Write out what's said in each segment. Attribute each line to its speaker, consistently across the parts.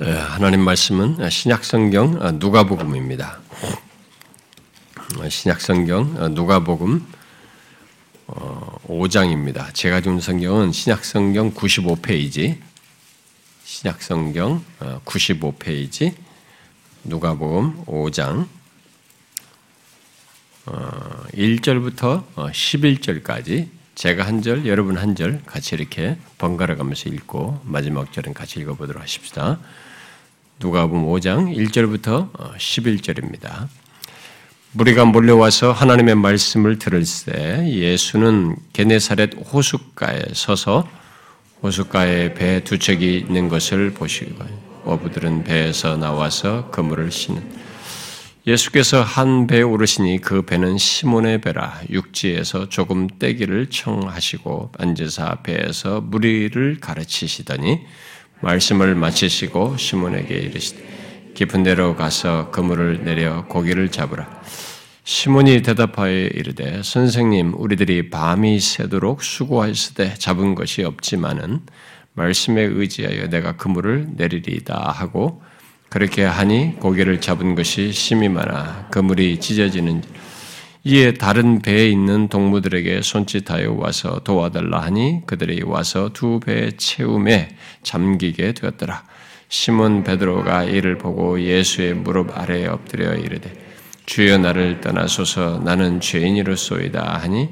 Speaker 1: 예, 하나님 말씀은 신약성경 누가복음입니다. 신약성경 누가복음 5장입니다. 어, 제가 준 성경은 신약성경 95페이지, 신약성경 95페이지, 어, 누가복음 5장 1절부터 어, 11절까지 제가 한 절, 여러분 한 절 같이 이렇게 번갈아 가면서 읽고 마지막 절은 같이 읽어보도록 하십시다. 누가복음 5장 1절부터 11절입니다. 무리가 몰려와서 하나님의 말씀을 들을새 예수는 게네사렛 호숫가에 서서 호숫가에 배 두 척이 있는 것을 보시고 어부들은 배에서 나와서 그물을 싣는 예수께서 한 배에 오르시니 그 배는 시몬의 배라 육지에서 조금 떼기를 청하시고 앉으사 배에서 무리를 가르치시더니 말씀을 마치시고 시몬에게 이르시되 깊은 데로 가서 그물을 내려 고기를 잡으라. 시몬이 대답하여 이르되 선생님 우리들이 밤이 새도록 수고하였으되 잡은 것이 없지만은 말씀에 의지하여 내가 그물을 내리리다 하고 그렇게 하니 고기를 잡은 것이 심이 많아 그물이 찢어지는 이에 다른 배에 있는 동무들에게 손짓하여 와서 도와달라 하니 그들이 와서 두 배의 채움에 잠기게 되었더라. 시몬 베드로가 이를 보고 예수의 무릎 아래에 엎드려 이르되 주여 나를 떠나소서 나는 죄인이로소이다 하니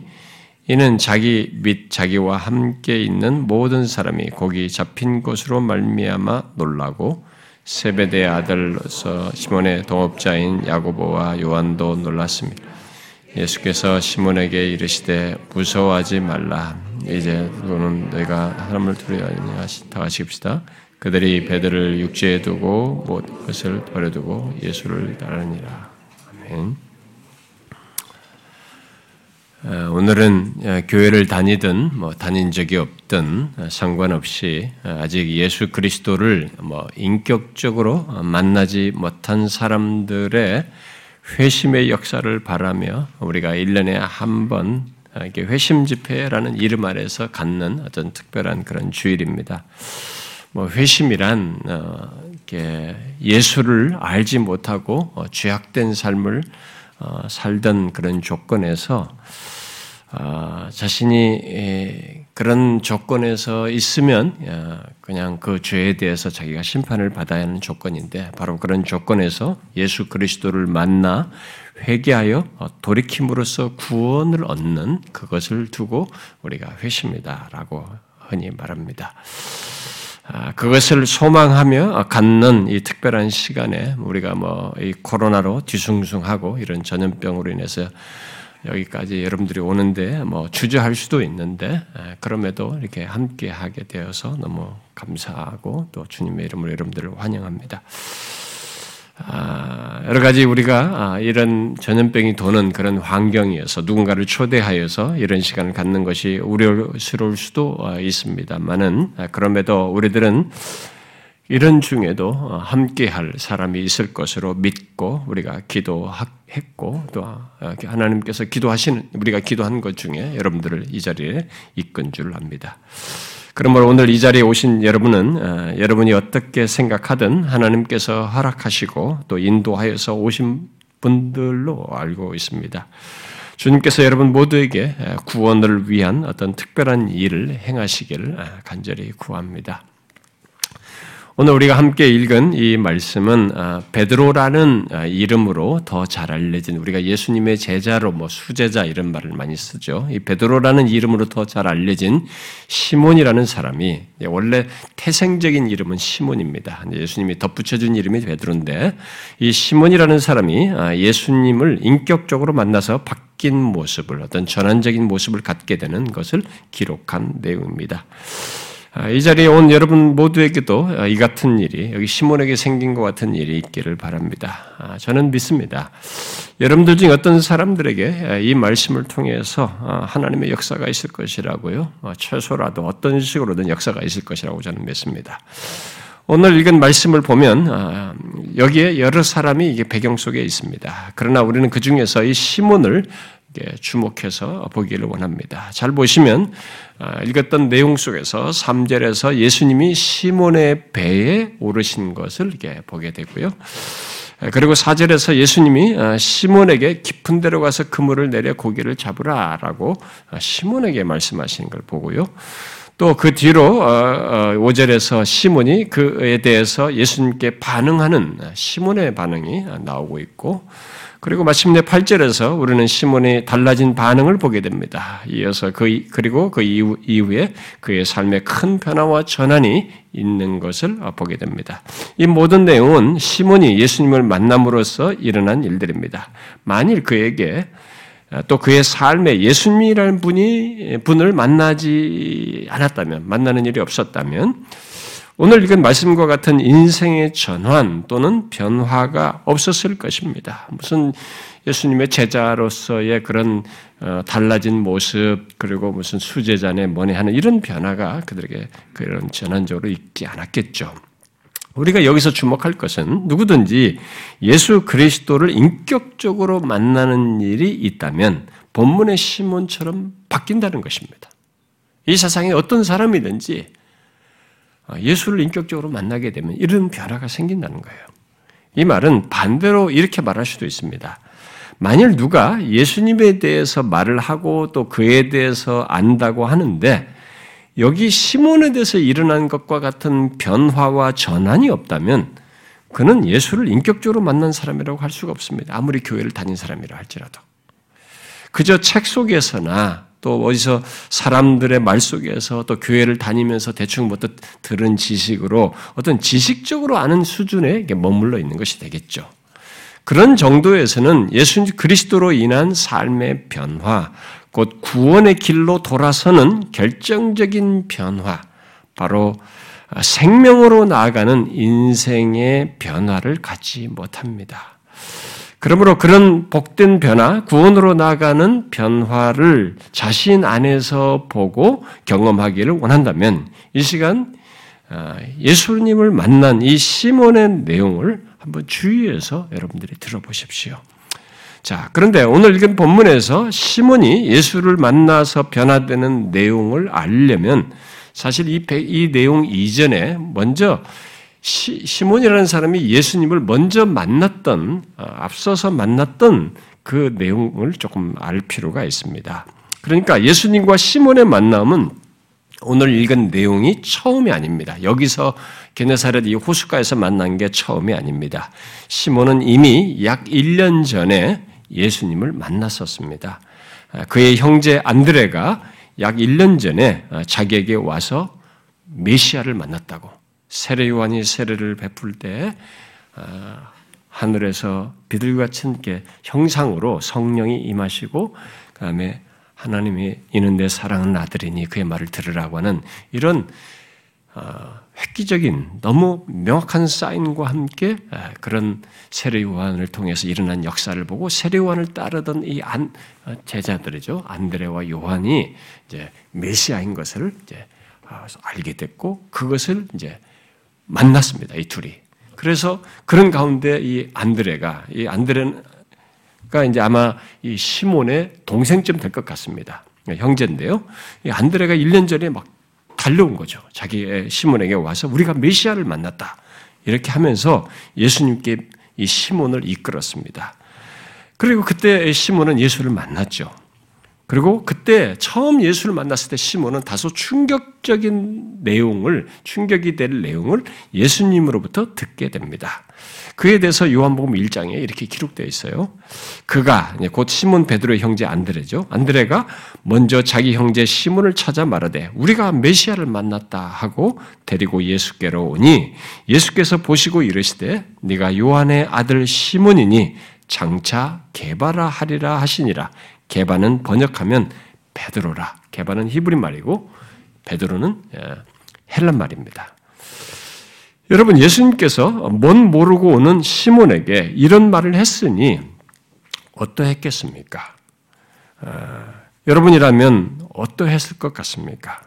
Speaker 1: 이는 자기 및 자기와 함께 있는 모든 사람이 거기 잡힌 것으로 말미암아 놀라고 세베대의 아들로서 시몬의 동업자인 야고보와 요한도 놀랐습니다. 예수께서 시몬에게 이르시되 무서워하지 말라. 이제 너는 너희가 사람을 두려워하느냐 다 하십시다. 그들이 배들을 육지에 두고 모든 것을 버려두고 예수를 따르니라. 아멘. 어, 오늘은 어, 교회를 다니든 뭐 다닌 적이 없든 어, 상관없이 아직 예수 그리스도를 뭐 인격적으로 만나지 못한 사람들의 회심의 역사를 바라며 우리가 1년에 한번 회심 집회라는 이름 아래서 갖는 어떤 특별한 그런 주일입니다. 뭐 회심이란 예수를 알지 못하고 죄악된 삶을 살던 그런 조건에서 아, 자신이 그런 조건에서 있으면 그냥 그 죄에 대해서 자기가 심판을 받아야 하는 조건인데 바로 그런 조건에서 예수 그리스도를 만나 회개하여 어, 돌이킴으로써 구원을 얻는 그것을 두고 우리가 회심이다라고 흔히 말합니다. 아, 그것을 소망하며 갖는 이 특별한 시간에 우리가 뭐 이 코로나로 뒤숭숭하고 이런 전염병으로 인해서 여기까지 여러분들이 오는데 뭐 주저할 수도 있는데 그럼에도 이렇게 함께 하게 되어서 너무 감사하고 또 주님의 이름으로 여러분들을 환영합니다. 아, 여러 가지 우리가 아, 이런 전염병이 도는 그런 환경이어서 누군가를 초대하여서 이런 시간을 갖는 것이 우려스러울 수도 아, 있습니다만은 그럼에도 우리들은 이런 중에도 어, 함께할 사람이 있을 것으로 믿고 우리가 기도했고 또 어, 하나님께서 기도하시는 우리가 기도한 것 중에 여러분들을 이 자리에 이끈 줄 압니다. 그러므로 오늘 이 자리에 오신 여러분은 어, 여러분이 어떻게 생각하든 하나님께서 허락하시고 또 인도하여서 오신 분들로 알고 있습니다. 주님께서 여러분 모두에게 구원을 위한 어떤 특별한 일을 행하시기를 간절히 구합니다. 오늘 우리가 함께 읽은 이 말씀은 아, 베드로라는 아, 이름으로 더 잘 알려진 우리가 예수님의 제자로 뭐 수제자 이런 말을 많이 쓰죠. 이 베드로라는 이름으로 더 잘 알려진 시몬이라는 사람이 원래 태생적인 이름은 시몬입니다. 예수님이 덧붙여준 이름이 베드로인데 이 시몬이라는 사람이 아, 예수님을 인격적으로 만나서 바뀐 모습을 어떤 전환적인 모습을 갖게 되는 것을 기록한 내용입니다. 아, 이 자리에 온 여러분 모두에게도 아, 이 같은 일이 여기 시몬에게 생긴 것 같은 일이 있기를 바랍니다. 아, 저는 믿습니다. 여러분들 중 어떤 사람들에게 이 말씀을 통해서 하나님의 역사가 있을 것이라고요. 최소라도 어떤 식으로든 역사가 있을 것이라고 저는 믿습니다. 오늘 읽은 말씀을 보면 여기에 여러 사람이 이게 배경 속에 있습니다. 그러나 우리는 그 중에서 이 시몬을 주목해서 보기를 원합니다. 잘 보시면 아, 읽었던 내용 속에서 3절에서 예수님이 시몬의 배에 오르신 것을 보게 되고요. 그리고 4절에서 예수님이 아, 시몬에게 깊은 데로 가서 그물을 내려 고기를 잡으라라고 아, 시몬에게 말씀하시는 걸 보고요. 또 그 뒤로 5절에서 시몬이 그에 대해서 예수님께 반응하는 시몬의 반응이 나오고 있고 그리고 마침내 8절에서 우리는 시몬의 달라진 반응을 보게 됩니다. 이어서 그, 그리고 그 이후, 이후에 그의 삶에 큰 변화와 전환이 있는 것을 보게 됩니다. 이 모든 내용은 시몬이 예수님을 만남으로써 일어난 일들입니다. 만일 그에게 또 그의 삶에 예수님이라는 분이, 분을 만나지 않았다면, 만나는 일이 없었다면, 오늘 읽은 말씀과 같은 인생의 전환 또는 변화가 없었을 것입니다. 무슨 예수님의 제자로서의 그런 어, 달라진 모습 그리고 무슨 수제자네 뭐네 하는 이런 변화가 그들에게 그런 전환적으로 있지 않았겠죠. 우리가 여기서 주목할 것은 누구든지 예수 그리스도를 인격적으로 만나는 일이 있다면 본문의 시몬처럼 바뀐다는 것입니다. 이 세상에 어떤 사람이든지 어, 예수를 인격적으로 만나게 되면 이런 변화가 생긴다는 거예요. 이 말은 반대로 이렇게 말할 수도 있습니다. 만일 누가 예수님에 대해서 말을 하고 또 그에 대해서 안다고 하는데 여기 시몬에 대해서 일어난 것과 같은 변화와 전환이 없다면 그는 예수를 인격적으로 만난 사람이라고 할 수가 없습니다. 아무리 교회를 다닌 사람이라 할지라도. 그저 책 속에서나 또 어디서 사람들의 말 속에서 또 교회를 다니면서 대충 뭐 들은 지식으로 어떤 지식적으로 아는 수준에 머물러 있는 것이 되겠죠. 그런 정도에서는 예수 그리스도로 인한 삶의 변화, 곧 구원의 길로 돌아서는 결정적인 변화, 바로 생명으로 나아가는 인생의 변화를 갖지 못합니다. 그러므로 그런 복된 변화, 구원으로 나아가는 변화를 자신 안에서 보고 경험하기를 원한다면 이 시간 아, 예수님을 만난 이 시몬의 내용을 한번 주의해서 여러분들이 들어보십시오. 자, 그런데 오늘 읽은 본문에서 시몬이 예수를 만나서 변화되는 내용을 알려면 사실 이, 이 내용 이전에 먼저 시, 시몬이라는 사람이 예수님을 먼저 만났던 어, 앞서서 만났던 그 내용을 조금 알 필요가 있습니다. 그러니까 예수님과 시몬의 만남은 오늘 읽은 내용이 처음이 아닙니다. 여기서 게네사렛 이 호숫가에서 만난 게 처음이 아닙니다. 시몬은 이미 약 1년 전에 예수님을 만났었습니다. 아, 그의 형제 안드레가 약 1년 전에 아, 자기에게 와서 메시아를 만났다고 세례 요한이 세례를 베풀 때 어, 하늘에서 비둘기같은 게 형상으로 성령이 임하시고 그다음에 하나님이 이는 내 사랑하는 아들이니 그의 말을 들으라고 하는 이런 어, 획기적인 너무 명확한 사인과 함께 어, 그런 세례 요한을 통해서 일어난 역사를 보고 세례 요한을 따르던 이 안, 제자들이죠. 안드레와 요한이 이제 메시아인 것을 이제 알게 됐고 그것을 이제 만났습니다. 이 둘이. 그래서 그런 가운데 이 안드레가 이 안드레가 이제 아마 이 시몬의 동생쯤 될 것 같습니다. 형제인데요. 이 안드레가 1년 전에 막 달려온 거죠. 자기의 시몬에게 와서 우리가 메시아를 만났다. 이렇게 하면서 예수님께 이 시몬을 이끌었습니다. 그리고 그때 시몬은 예수를 만났죠. 그리고 그때 처음 예수를 만났을 때 시몬은 다소 충격적인 내용을, 충격이 될 내용을 예수님으로부터 듣게 됩니다. 그에 대해서 요한복음 1장에 이렇게 기록되어 있어요. 그가 곧 시몬 베드로의 형제 안드레죠. 안드레가 먼저 자기 형제 시몬을 찾아 말하되 우리가 메시아를 만났다 하고 데리고 예수께로 오니 예수께서 보시고 이르시되 네가 요한의 아들 시몬이니 장차 개바라 하리라 하시니라 개바는 번역하면 베드로라. 개바는 히브리 말이고 베드로는 예, 헬란 말입니다. 여러분 예수님께서 뭔 모르고 오는 시몬에게 이런 말을 했으니 어떠했겠습니까? 어, 여러분이라면 어떠했을 것 같습니까?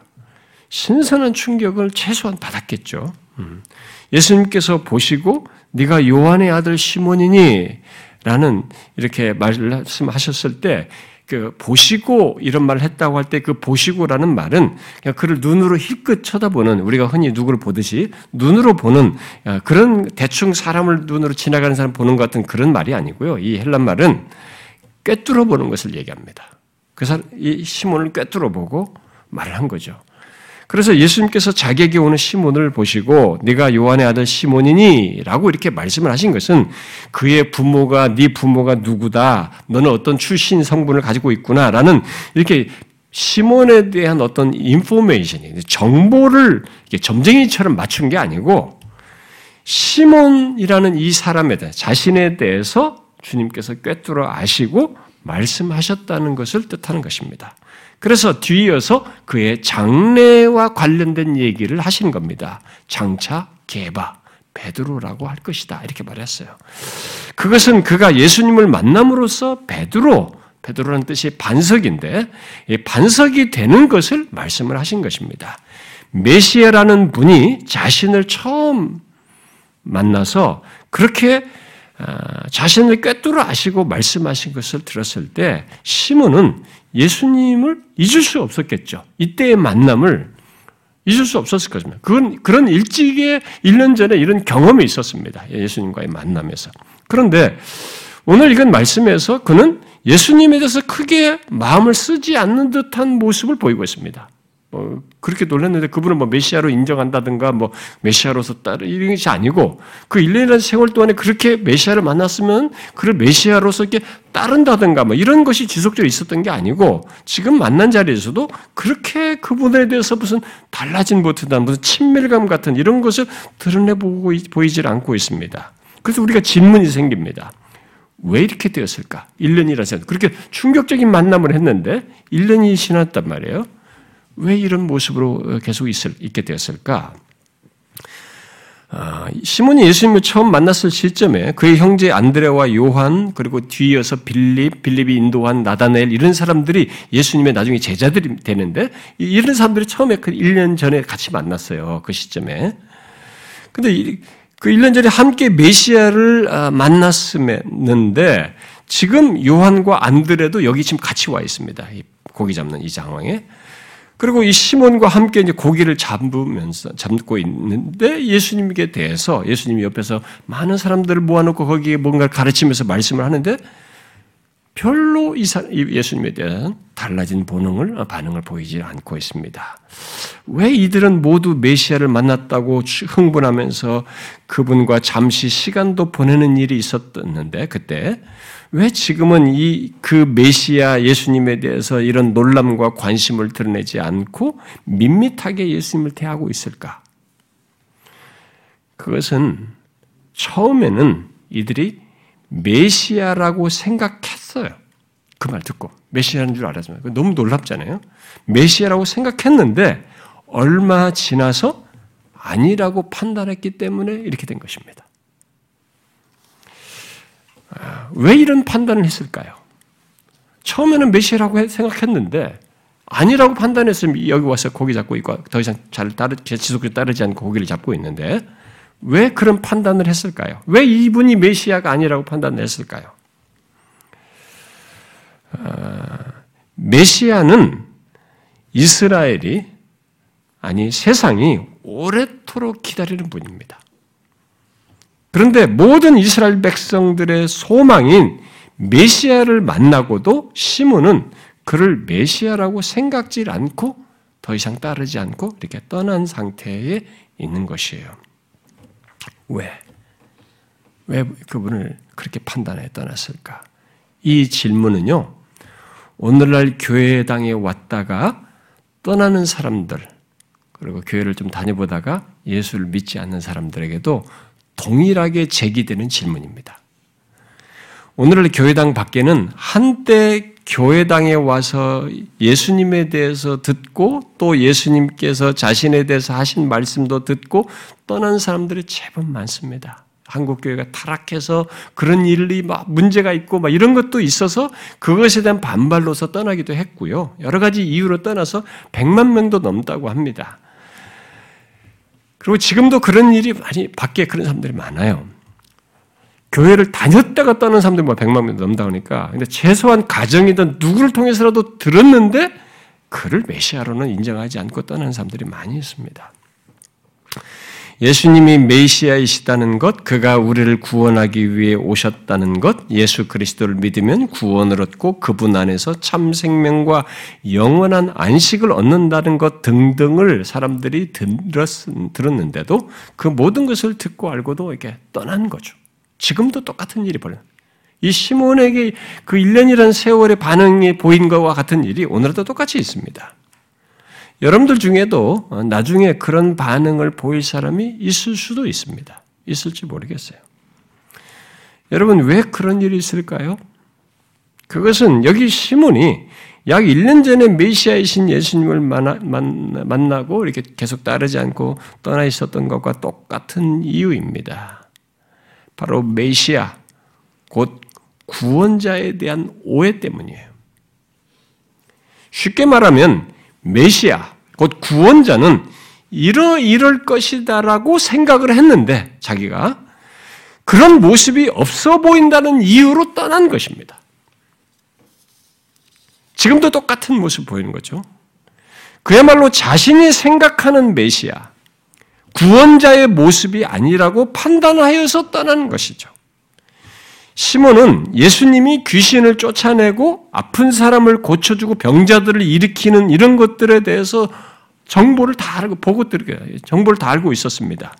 Speaker 1: 신선한 충격을 최소한 받았겠죠. 음. 예수님께서 보시고 네가 요한의 아들 시몬이니 라는 이렇게 말씀하셨을 때 그 보시고 이런 말을 했다고 할 때 그 보시고라는 말은 그냥 그를 눈으로 힐끗 쳐다보는 우리가 흔히 누구를 보듯이 눈으로 보는 그런 대충 사람을 눈으로 지나가는 사람 보는 것 같은 그런 말이 아니고요. 이 헬란 말은 꿰뚫어 보는 것을 얘기합니다. 그래서 이 시몬을 꿰뚫어 보고 말을 한 거죠. 그래서 예수님께서 자기에게 오는 시몬을 보시고 네가 요한의 아들 시몬이니라고 이렇게 말씀을 하신 것은 그의 부모가 네 부모가 누구다. 너는 어떤 출신 성분을 가지고 있구나라는 이렇게 시몬에 대한 어떤 인포메이션이 정보를 점쟁이처럼 맞춘 게 아니고 시몬이라는 이 사람에 대해 자신에 대해서 주님께서 꿰뚫어 아시고 말씀하셨다는 것을 뜻하는 것입니다. 그래서 뒤이어서 그의 장래와 관련된 얘기를 하시는 겁니다. 장차 개바 베드로라고 할 것이다 이렇게 말했어요. 그것은 그가 예수님을 만남으로써 베드로 베드로라는 뜻이 반석인데 반석이 되는 것을 말씀을 하신 것입니다. 메시아라는 분이 자신을 처음 만나서 그렇게 아, 자신을 꿰뚫어 아시고 말씀하신 것을 들었을 때 시몬은 예수님을 잊을 수 없었겠죠. 이때의 만남을 잊을 수 없었을 것입니다. 그건 그런 일찍의 1년 전에 이런 경험이 있었습니다. 예수님과의 만남에서. 그런데 오늘 이건 말씀에서 그는 예수님에 대해서 크게 마음을 쓰지 않는 듯한 모습을 보이고 있습니다. 뭐 그렇게 놀랐는데 그분은 뭐 메시아로 인정한다든가 뭐 메시아로서 따르 이런 것이 아니고 그 1년이라는 세월 동안에 그렇게 메시아를 만났으면 그를 메시아로서 이렇게 따른다든가 뭐 이런 것이 지속적으로 있었던 게 아니고 지금 만난 자리에서도 그렇게 그분에 대해서 무슨 달라진 못하다 무슨 친밀감 같은 이런 것을 드러내 보고 보이질 않고 있습니다. 그래서 우리가 질문이 생깁니다. 왜 이렇게 되었을까? 1년이라서 그렇게 충격적인 만남을 했는데 1년이 지났단 말이에요. 왜 이런 모습으로 계속 있을, 있게 되었을까? 아, 시몬이 예수님을 처음 만났을 시점에 그의 형제 안드레와 요한 그리고 뒤이어서 빌립, 빌립이 인도한 나다넬 이런 사람들이 예수님의 나중에 제자들이 되는데 이런 사람들이 처음에 그 1년 전에 같이 만났어요. 그 시점에. 근데 그 1년 전에 함께 메시아를 아, 만났었는데 지금 요한과 안드레도 여기 지금 같이 와 있습니다. 고기 잡는 이 상황에. 그리고 이 시몬과 함께 이제 고기를 잡으면서 잡고 있는데 예수님께 대해서 예수님이 옆에서 많은 사람들을 모아놓고 거기에 뭔가를 가르치면서 말씀을 하는데 별로 이 예수님에 대한 달라진 본능을 반응을 보이지 않고 있습니다. 왜 이들은 모두 메시아를 만났다고 흥분하면서 그분과 잠시 시간도 보내는 일이 있었는데 그때 왜 지금은 이 그 메시아 예수님에 대해서 이런 놀람과 관심을 드러내지 않고 밋밋하게 예수님을 대하고 있을까? 그것은 처음에는 이들이 메시아라고 생각했어요. 그 말 듣고 메시아인 줄 알았지만 너무 놀랍잖아요. 메시아라고 생각했는데 얼마 지나서 아니라고 판단했기 때문에 이렇게 된 것입니다. 왜 이런 판단을 했을까요? 처음에는 메시아라고 생각했는데 아니라고 판단했으면 여기 와서 고기 잡고 있고 더 이상 잘 따르 지속적으로 따르지 않고 고기를 잡고 있는데 왜 그런 판단을 했을까요? 왜 이분이 메시아가 아니라고 판단을 했을까요? 아, 메시아는 이스라엘이 아니 세상이 오래도록 기다리는 분입니다. 그런데 모든 이스라엘 백성들의 소망인 메시아를 만나고도 시몬은 그를 메시아라고 생각지 않고 더 이상 따르지 않고 이렇게 떠난 상태에 있는 것이에요. 왜? 왜 그분을 그렇게 판단해 떠났을까? 이 질문은요, 오늘날 교회당에 왔다가 떠나는 사람들, 그리고 교회를 좀 다녀보다가 예수를 믿지 않는 사람들에게도 동일하게 제기되는 질문입니다. 오늘날 교회당 밖에는 한때 교회당에 와서 예수님에 대해서 듣고 또 예수님께서 자신에 대해서 하신 말씀도 듣고 떠난 사람들이 제법 많습니다. 한국 교회가 타락해서 그런 일이 막 문제가 있고 막 이런 것도 있어서 그것에 대한 반발로서 떠나기도 했고요. 여러 가지 이유로 떠나서 100만 명도 넘다고 합니다. 그리고 지금도 그런 일이 많이 밖에 그런 사람들이 많아요. 교회를 다녔다가 떠난 사람들이 뭐 100만 명 넘다 보니까 근데 최소한 가정이든 누구를 통해서라도 들었는데 그를 메시아로는 인정하지 않고 떠나는 사람들이 많이 있습니다. 예수님이 메시아이시다는 것, 그가 우리를 구원하기 위해 오셨다는 것, 예수 그리스도를 믿으면 구원을 얻고 그분 안에서 참 생명과 영원한 안식을 얻는다는 것 등등을 사람들이 들었, 들었는데도 그 모든 것을 듣고 알고도 이렇게 떠난 거죠. 지금도 똑같은 일이 벌어요. 이 시몬에게 그 1년이라는 세월의 반응이 보인 것과 같은 일이 오늘도 똑같이 있습니다. 여러분들 중에도 나중에 그런 반응을 보일 사람이 있을 수도 있습니다. 있을지 모르겠어요. 여러분, 왜 그런 일이 있을까요? 그것은 여기 시몬이 약 1년 전에 메시아이신 예수님을 만나, 고 이렇게 계속 따르지 않고 떠나 있었던 것과 똑같은 이유입니다. 바로 메시아, 곧 구원자에 대한 오해 때문이에요. 쉽게 말하면 메시아, 곧 구원자는 이러 이럴 것이다라고 생각을 했는데 자기가 그런 모습이 없어 보인다는 이유로 떠난 것입니다. 지금도 똑같은 모습 보이는 거죠. 그야말로 자신이 생각하는 메시아, 구원자의 모습이 아니라고 판단하여서 떠나는 것이죠. 시몬은 예수님이 귀신을 쫓아내고 아픈 사람을 고쳐주고 병자들을 일으키는 이런 것들에 대해서 정보를 다 알고 보고 들게 정보를 다 알고 있었습니다.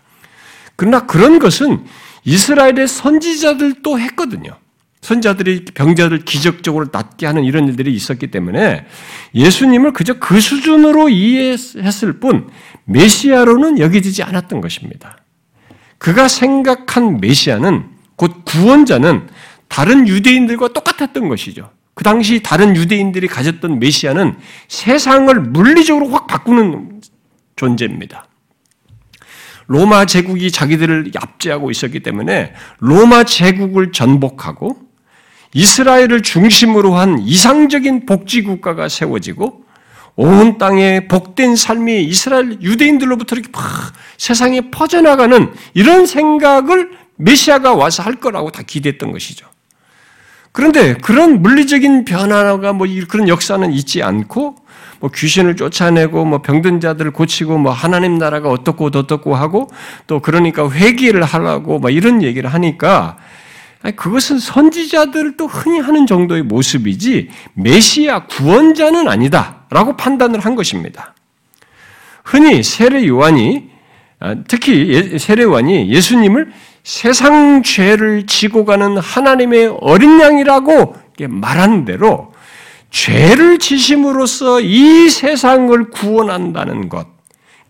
Speaker 1: 그러나 그런 것은 이스라엘의 선지자들도 했거든요. 선자들이 병자들 기적적으로 낫게 하는 이런 일들이 있었기 때문에 예수님을 그저 그 수준으로 이해했을 뿐 메시아로는 여기지지 않았던 것입니다. 그가 생각한 메시아는 곧 구원자는 다른 유대인들과 똑같았던 것이죠. 그 당시 다른 유대인들이 가졌던 메시아는 세상을 물리적으로 확 바꾸는 존재입니다. 로마 제국이 자기들을 압제하고 있었기 때문에 로마 제국을 전복하고 이스라엘을 중심으로 한 이상적인 복지 국가가 세워지고 온 땅에 복된 삶이 이스라엘 유대인들로부터 이렇게 막 세상에 퍼져나가는 이런 생각을 메시아가 와서 할 거라고 다 기대했던 것이죠. 그런데 그런 물리적인 변화가 뭐 그런 역사는 있지 않고 뭐 귀신을 쫓아내고 뭐 병든 자들을 고치고 뭐 하나님 나라가 어떻고 어떻고 하고 또 그러니까 회개를 하라고 막 이런 얘기를 하니까 그것은 선지자들도 흔히 하는 정도의 모습이지 메시아 구원자는 아니다라고 판단을 한 것입니다. 흔히 세례 요한이 아, 특히 예, 세례 요한이 예수님을 세상 죄를 지고 가는 하나님의 어린 양이라고 말하는 대로 죄를 지심으로써 이 세상을 구원한다는 것,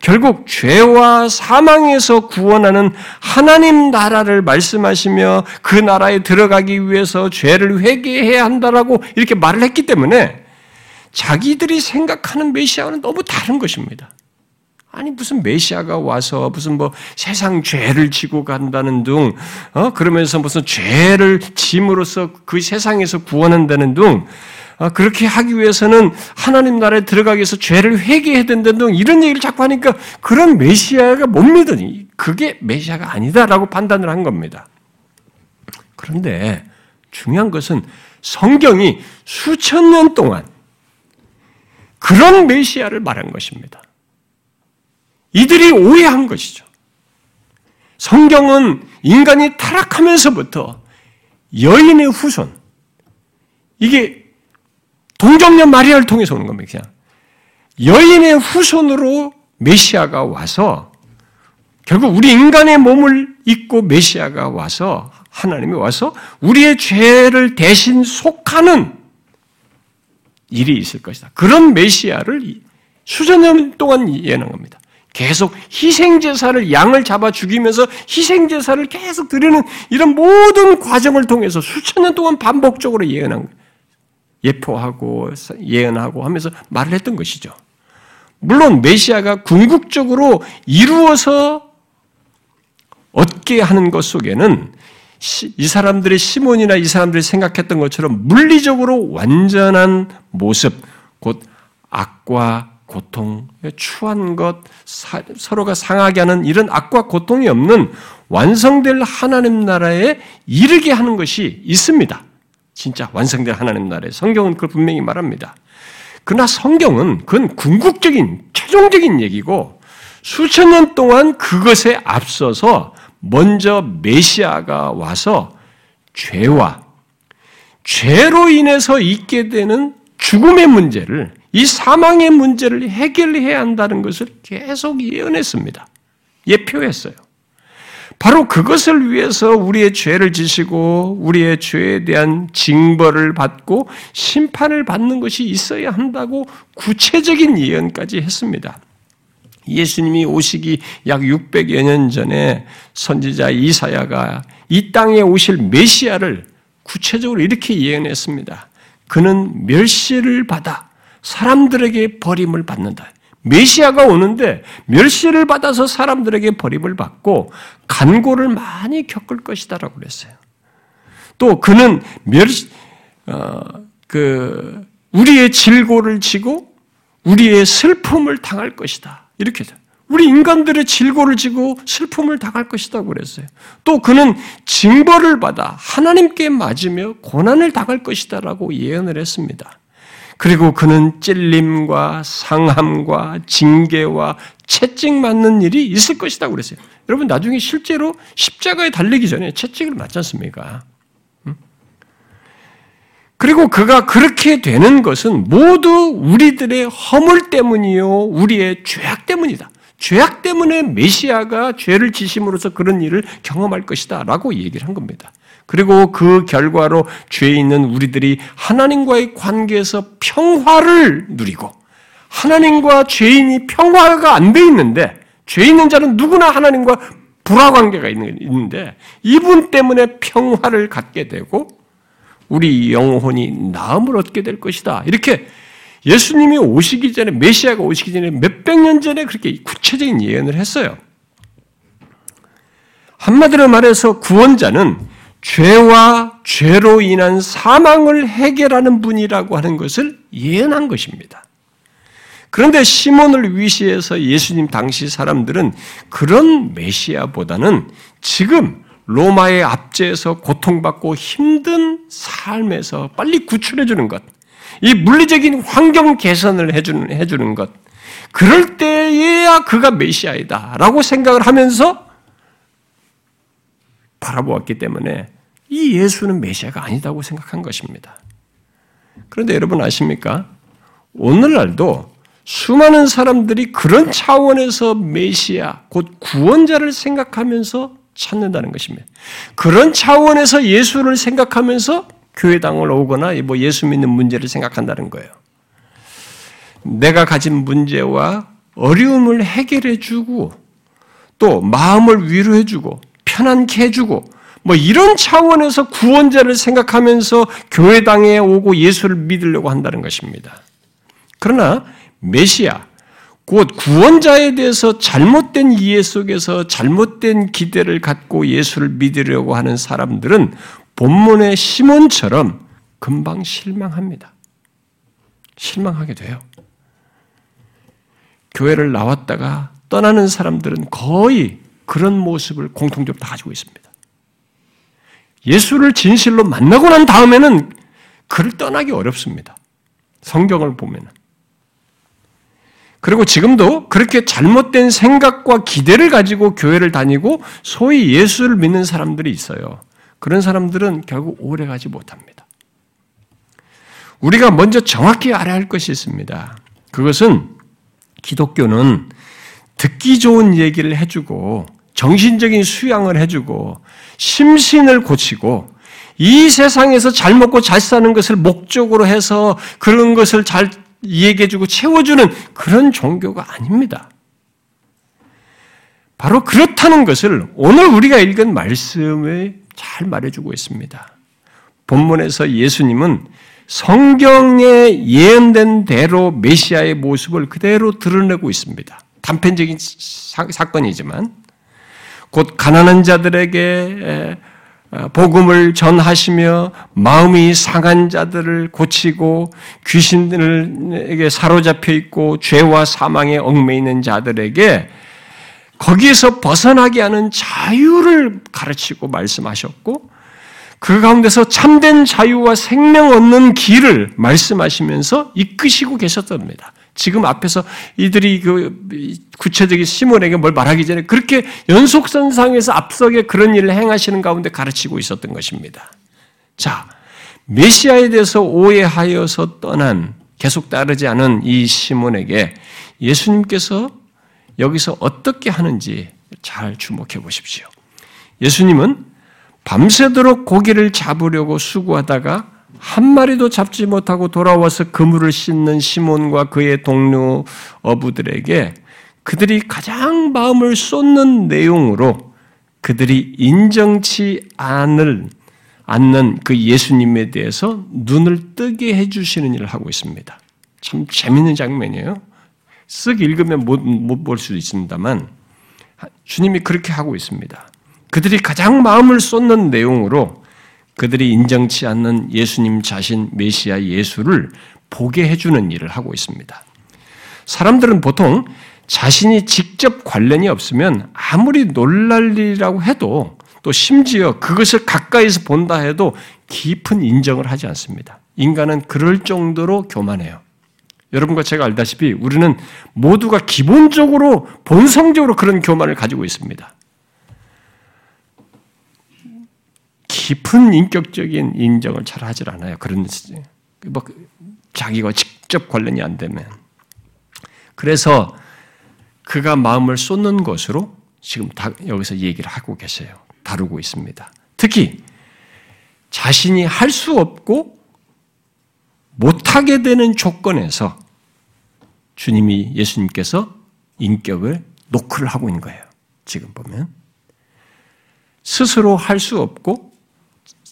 Speaker 1: 결국 죄와 사망에서 구원하는 하나님 나라를 말씀하시며 그 나라에 들어가기 위해서 죄를 회개해야 한다라고 이렇게 말을 했기 때문에 자기들이 생각하는 메시아와는 너무 다른 것입니다. 아니 무슨 메시아가 와서 무슨 뭐 세상 죄를 지고 간다는 둥, 어 그러면서 무슨 죄를 짐으로써 그 세상에서 구원한다는 둥, 어, 그렇게 하기 위해서는 하나님 나라에 들어가기 위해서 죄를 회개해야 된다는 둥 이런 얘기를 자꾸 하니까 그런 메시아가 못 믿으니 그게 메시아가 아니다라고 판단을 한 겁니다. 그런데 중요한 것은 성경이 수천 년 동안 그런 메시아를 말한 것입니다. 이들이 오해한 것이죠. 성경은 인간이 타락하면서부터 여인의 후손, 이게 동정녀 마리아를 통해서 오는 겁니다. 그냥. 여인의 후손으로 메시아가 와서 결국 우리 인간의 몸을 입고 메시아가 와서 하나님이 와서 우리의 죄를 대신 속하는 일이 있을 것이다. 그런 메시아를 수천 년 동안 예언한 겁니다. 계속 희생제사를 양을 잡아 죽이면서 희생제사를 계속 드리는 이런 모든 과정을 통해서 수천 년 동안 반복적으로 예언한. 예포하고 예언하고 하면서 말을 했던 것이죠. 물론 메시아가 궁극적으로 이루어서 얻게 하는 것 속에는 이 사람들의 시몬이나 이 사람들이 생각했던 것처럼 물리적으로 완전한 모습, 곧 악과 고통, 추한 것, 사, 서로가 상하게 하는 이런 악과 고통이 없는 완성될 하나님 나라에 이르게 하는 것이 있습니다. 진짜 완성될 하나님 나라에 성경은 그걸 분명히 말합니다. 그러나 성경은 그건 궁극적인 최종적인 얘기고 수천 년 동안 그것에 앞서서 먼저 메시아가 와서 죄와 죄로 인해서 있게 되는 죽음의 문제를 이 사망의 문제를 해결해야 한다는 것을 계속 예언했습니다. 예표했어요. 바로 그것을 위해서 우리의 죄를 지시고 우리의 죄에 대한 징벌을 받고 심판을 받는 것이 있어야 한다고 구체적인 예언까지 했습니다. 예수님이 오시기 약 600여 년 전에 선지자 이사야가 이 땅에 오실 메시아를 구체적으로 이렇게 예언했습니다. 그는 멸시를 받아 사람들에게 버림을 받는다. 메시아가 오는데 멸시를 받아서 사람들에게 버림을 받고 간고를 많이 겪을 것이다라고 그랬어요. 또 그는 멸시 어, 그 우리의 질고를 지고 우리의 슬픔을 당할 것이다. 이렇게 우리 인간들의 질고를 지고 슬픔을 당할 것이다고 그랬어요. 또 그는 징벌을 받아 하나님께 맞으며 고난을 당할 것이다라고 예언을 했습니다. 그리고 그는 찔림과 상함과 징계와 채찍 맞는 일이 있을 것이다 그랬어요. 여러분 나중에 실제로 십자가에 달리기 전에 채찍을 맞지 않습니까? 그리고 그가 그렇게 되는 것은 모두 우리들의 허물 때문이요, 우리의 죄악 때문이다. 죄악 때문에 메시아가 죄를 지심으로써 그런 일을 경험할 것이다. 라고 얘기를 한 겁니다. 그리고 그 결과로 죄에 있는 우리들이 하나님과의 관계에서 평화를 누리고 하나님과 죄인이 평화가 안 돼 있는데 죄 있는 자는 누구나 하나님과 불화 관계가 있는데 이분 때문에 평화를 갖게 되고 우리 영혼이 나음을 얻게 될 것이다. 이렇게 예수님이 오시기 전에 메시아가 오시기 전에 몇백 년 전에 그렇게 구체적인 예언을 했어요. 한마디로 말해서 구원자는 죄와 죄로 인한 사망을 해결하는 분이라고 하는 것을 예언한 것입니다. 그런데 시몬을 위시해서 예수님 당시 사람들은 그런 메시아보다는 지금 로마의 압제에서 고통받고 힘든 삶에서 빨리 구출해주는 것, 이 물리적인 환경 개선을 해주는, 해주는 것, 그럴 때에야 그가 메시아이다. 라고 생각을 하면서 바라보았기 때문에 이 예수는 메시아가 아니다고 생각한 것입니다. 그런데 여러분 아십니까? 오늘날도 수많은 사람들이 그런 차원에서 메시아, 곧 구원자를 생각하면서 찾는다는 것입니다. 그런 차원에서 예수를 생각하면서 교회당을 오거나 뭐 예수 믿는 문제를 생각한다는 거예요. 내가 가진 문제와 어려움을 해결해 주고 또 마음을 위로해 주고 편안케 해 주고 뭐 이런 차원에서 구원자를 생각하면서 교회당에 오고 예수를 믿으려고 한다는 것입니다. 그러나 메시아, 곧 구원자에 대해서 잘못된 이해 속에서 잘못된 기대를 갖고 예수를 믿으려고 하는 사람들은 본문의 시몬처럼 금방 실망합니다. 실망하게 돼요. 교회를 나왔다가 떠나는 사람들은 거의 그런 모습을 공통적으로 다 가지고 있습니다. 예수를 진실로 만나고 난 다음에는 그를 떠나기 어렵습니다. 성경을 보면. 그리고 지금도 그렇게 잘못된 생각과 기대를 가지고 교회를 다니고 소위 예수를 믿는 사람들이 있어요. 그런 사람들은 결국 오래 가지 못합니다. 우리가 먼저 정확히 알아야 할 것이 있습니다. 그것은 기독교는 듣기 좋은 얘기를 해주고 정신적인 수양을 해주고 심신을 고치고 이 세상에서 잘 먹고 잘 사는 것을 목적으로 해서 그런 것을 잘 얘기해주고 채워주는 그런 종교가 아닙니다. 바로 그렇다는 것을 오늘 우리가 읽은 말씀에 잘 말해주고 있습니다. 본문에서 예수님은 성경에 예언된 대로 메시아의 모습을 그대로 드러내고 있습니다. 단편적인 사, 건이지만 곧 가난한 자들에게 어, 복음을 전하시며 마음이 상한 자들을 고치고 귀신들에게 사로잡혀 있고 죄와 사망에 얽매 있는 자들에게 거기에서 벗어나게 하는 자유를 가르치고 말씀하셨고 그 가운데서 참된 자유와 생명 얻는 길을 말씀하시면서 이끄시고 계셨답니다. 지금 앞에서 이들이 그 구체적인 시몬에게 뭘 말하기 전에 그렇게 연속선상에서 앞서게 그런 일을 행하시는 가운데 가르치고 있었던 것입니다. 자, 메시아에 대해서 오해하여서 떠난 계속 따르지 않은 이 시몬에게 예수님께서 여기서 어떻게 하는지 잘 주목해 보십시오. 예수님은 밤새도록 고기를 잡으려고 수고하다가 한 마리도 잡지 못하고 돌아와서 그물을 씻는 시몬과 그의 동료 어부들에게 그들이 가장 마음을 쏟는 내용으로 그들이 인정치 않을 않는 그 예수님에 대해서 눈을 뜨게 해주시는 일을 하고 있습니다. 참 재밌는 장면이에요. 쓱 읽으면 못 볼 수도 있습니다만 주님이 그렇게 하고 있습니다. 그들이 가장 마음을 쏟는 내용으로 그들이 인정치 않는 예수님 자신 메시아 예수를 보게 해주는 일을 하고 있습니다. 사람들은 보통 자신이 직접 관련이 없으면 아무리 놀랄 일이라고 해도 또 심지어 그것을 가까이서 본다 해도 깊은 인정을 하지 않습니다. 인간은 그럴 정도로 교만해요. 여러분과 제가 알다시피 우리는 모두가 기본적으로 본성적으로 그런 교만을 가지고 있습니다. 깊은 인격적인 인정을 잘 하질 않아요. 그런 뭐 자기가 직접 관련이 안 되면 그래서 그가 마음을 쏟는 것으로 지금 여기서 얘기를 하고 계세요. 다루고 있습니다. 특히 자신이 할 수 없고 못하게 되는 조건에서 주님이 예수님께서 인격을 노크를 하고 있는 거예요. 지금 보면 스스로 할 수 없고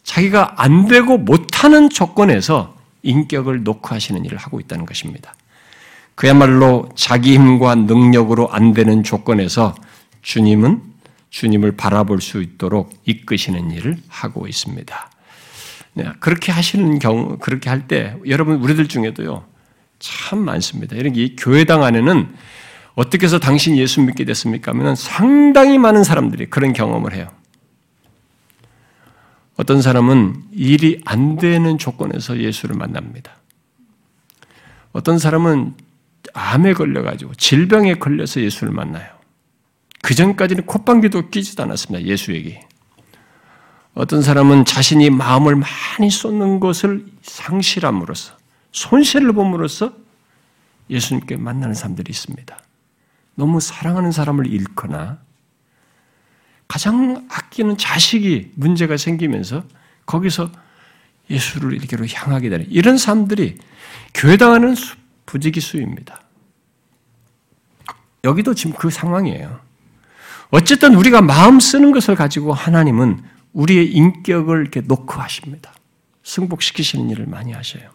Speaker 1: 자기가 안 되고 못하는 조건에서 인격을 녹화하시는 일을 하고 있다는 것입니다. 그야말로 자기 힘과 능력으로 안 되는 조건에서 주님은 주님을 바라볼 수 있도록 이끄시는 일을 하고 있습니다. 네, 그렇게 하시는 경우, 그렇게 할 때, 여러분, 우리들 중에도요, 참 많습니다. 이런 게 교회당 안에는 어떻게 해서 당신 예수 믿게 됐습니까? 하면 상당히 많은 사람들이 그런 경험을 해요. 어떤 사람은 일이 안 되는 조건에서 예수를 만납니다. 어떤 사람은 암에 걸려가지고 질병에 걸려서 예수를 만나요. 그 전까지는 콧방귀도 끼지도 않았습니다. 예수에게. 어떤 사람은 자신이 마음을 많이 쏟는 것을 상실함으로써 손실을 봄으로써 예수님께 만나는 사람들이 있습니다. 너무 사랑하는 사람을 잃거나 가장 아끼는 자식이 문제가 생기면서 거기서 예수를 이렇게로 향하게 되는 이런 사람들이 교회당하는 부지기수입니다. 여기도 지금 그 상황이에요. 어쨌든 우리가 마음 쓰는 것을 가지고 하나님은 우리의 인격을 이렇게 노크하십니다. 승복시키시는 일을 많이 하셔요.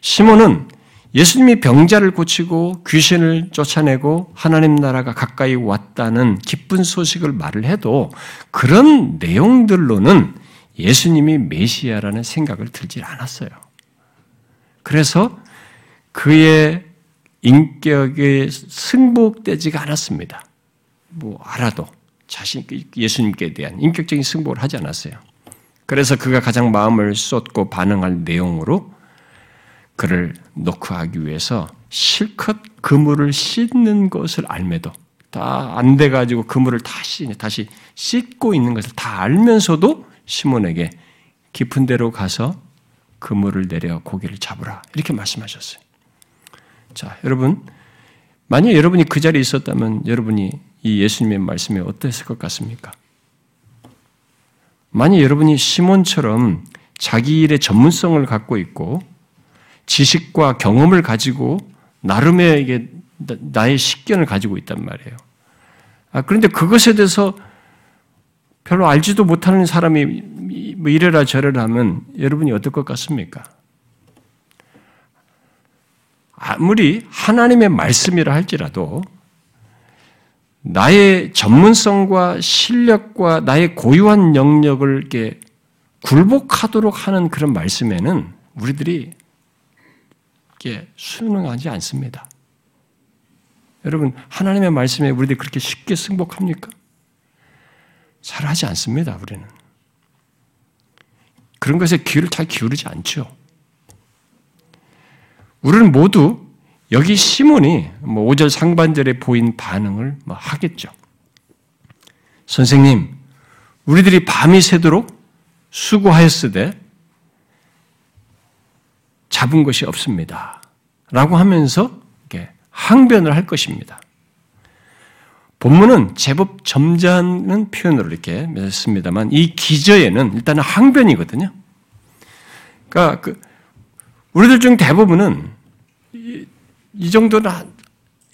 Speaker 1: 시몬은 예수님이 병자를 고치고 귀신을 쫓아내고 하나님 나라가 가까이 왔다는 기쁜 소식을 말을 해도 그런 내용들로는 예수님이 메시아라는 생각을 들지 않았어요. 그래서 그의 인격에 승복되지가 않았습니다. 뭐 알아도 자신 예수님께 대한 인격적인 승복을 하지 않았어요. 그래서 그가 가장 마음을 쏟고 반응할 내용으로 그를 노크하기 위해서 실컷 그물을 씻는 것을 알매도 다 안 돼가지고 그물을 다시 다시 씻고 있는 것을 다 알면서도 시몬에게 깊은 데로 가서 그물을 내려 고기를 잡으라 이렇게 말씀하셨어요. 자, 여러분 만약 여러분이 그 자리에 있었다면 여러분이 이 예수님의 말씀에 어땠을 것 같습니까? 만약 여러분이 시몬처럼 자기 일의 전문성을 갖고 있고 지식과 경험을 가지고 나름의 이게 나의 식견을 가지고 있단 말이에요. 아, 그런데 그것에 대해서 별로 알지도 못하는 사람이 뭐 이래라 저래라 하면 여러분이 어떨 것 같습니까? 아무리 하나님의 말씀이라 할지라도 나의 전문성과 실력과 나의 고유한 영역을 이렇게 굴복하도록 하는 그런 말씀에는 우리들이 이게 순응하지 않습니다. 여러분, 하나님의 말씀에 우리들이 그렇게 쉽게 승복합니까? 잘 하지 않습니다, 우리는. 그런 것에 귀를 잘 기울이지 않죠. 우리는 모두 여기 시몬이 뭐 5절 상반절에 보인 반응을 뭐 하겠죠. 선생님, 우리들이 밤이 새도록 수고하였으되 잡은 것이 없습니다. 라고 하면서 항변을 할 것입니다. 본문은 제법 점잖은 표현으로 이렇게 맺습니다만 이 기저에는 일단은 항변이거든요. 그러니까 그 우리들 중 대부분은 이, 이 정도는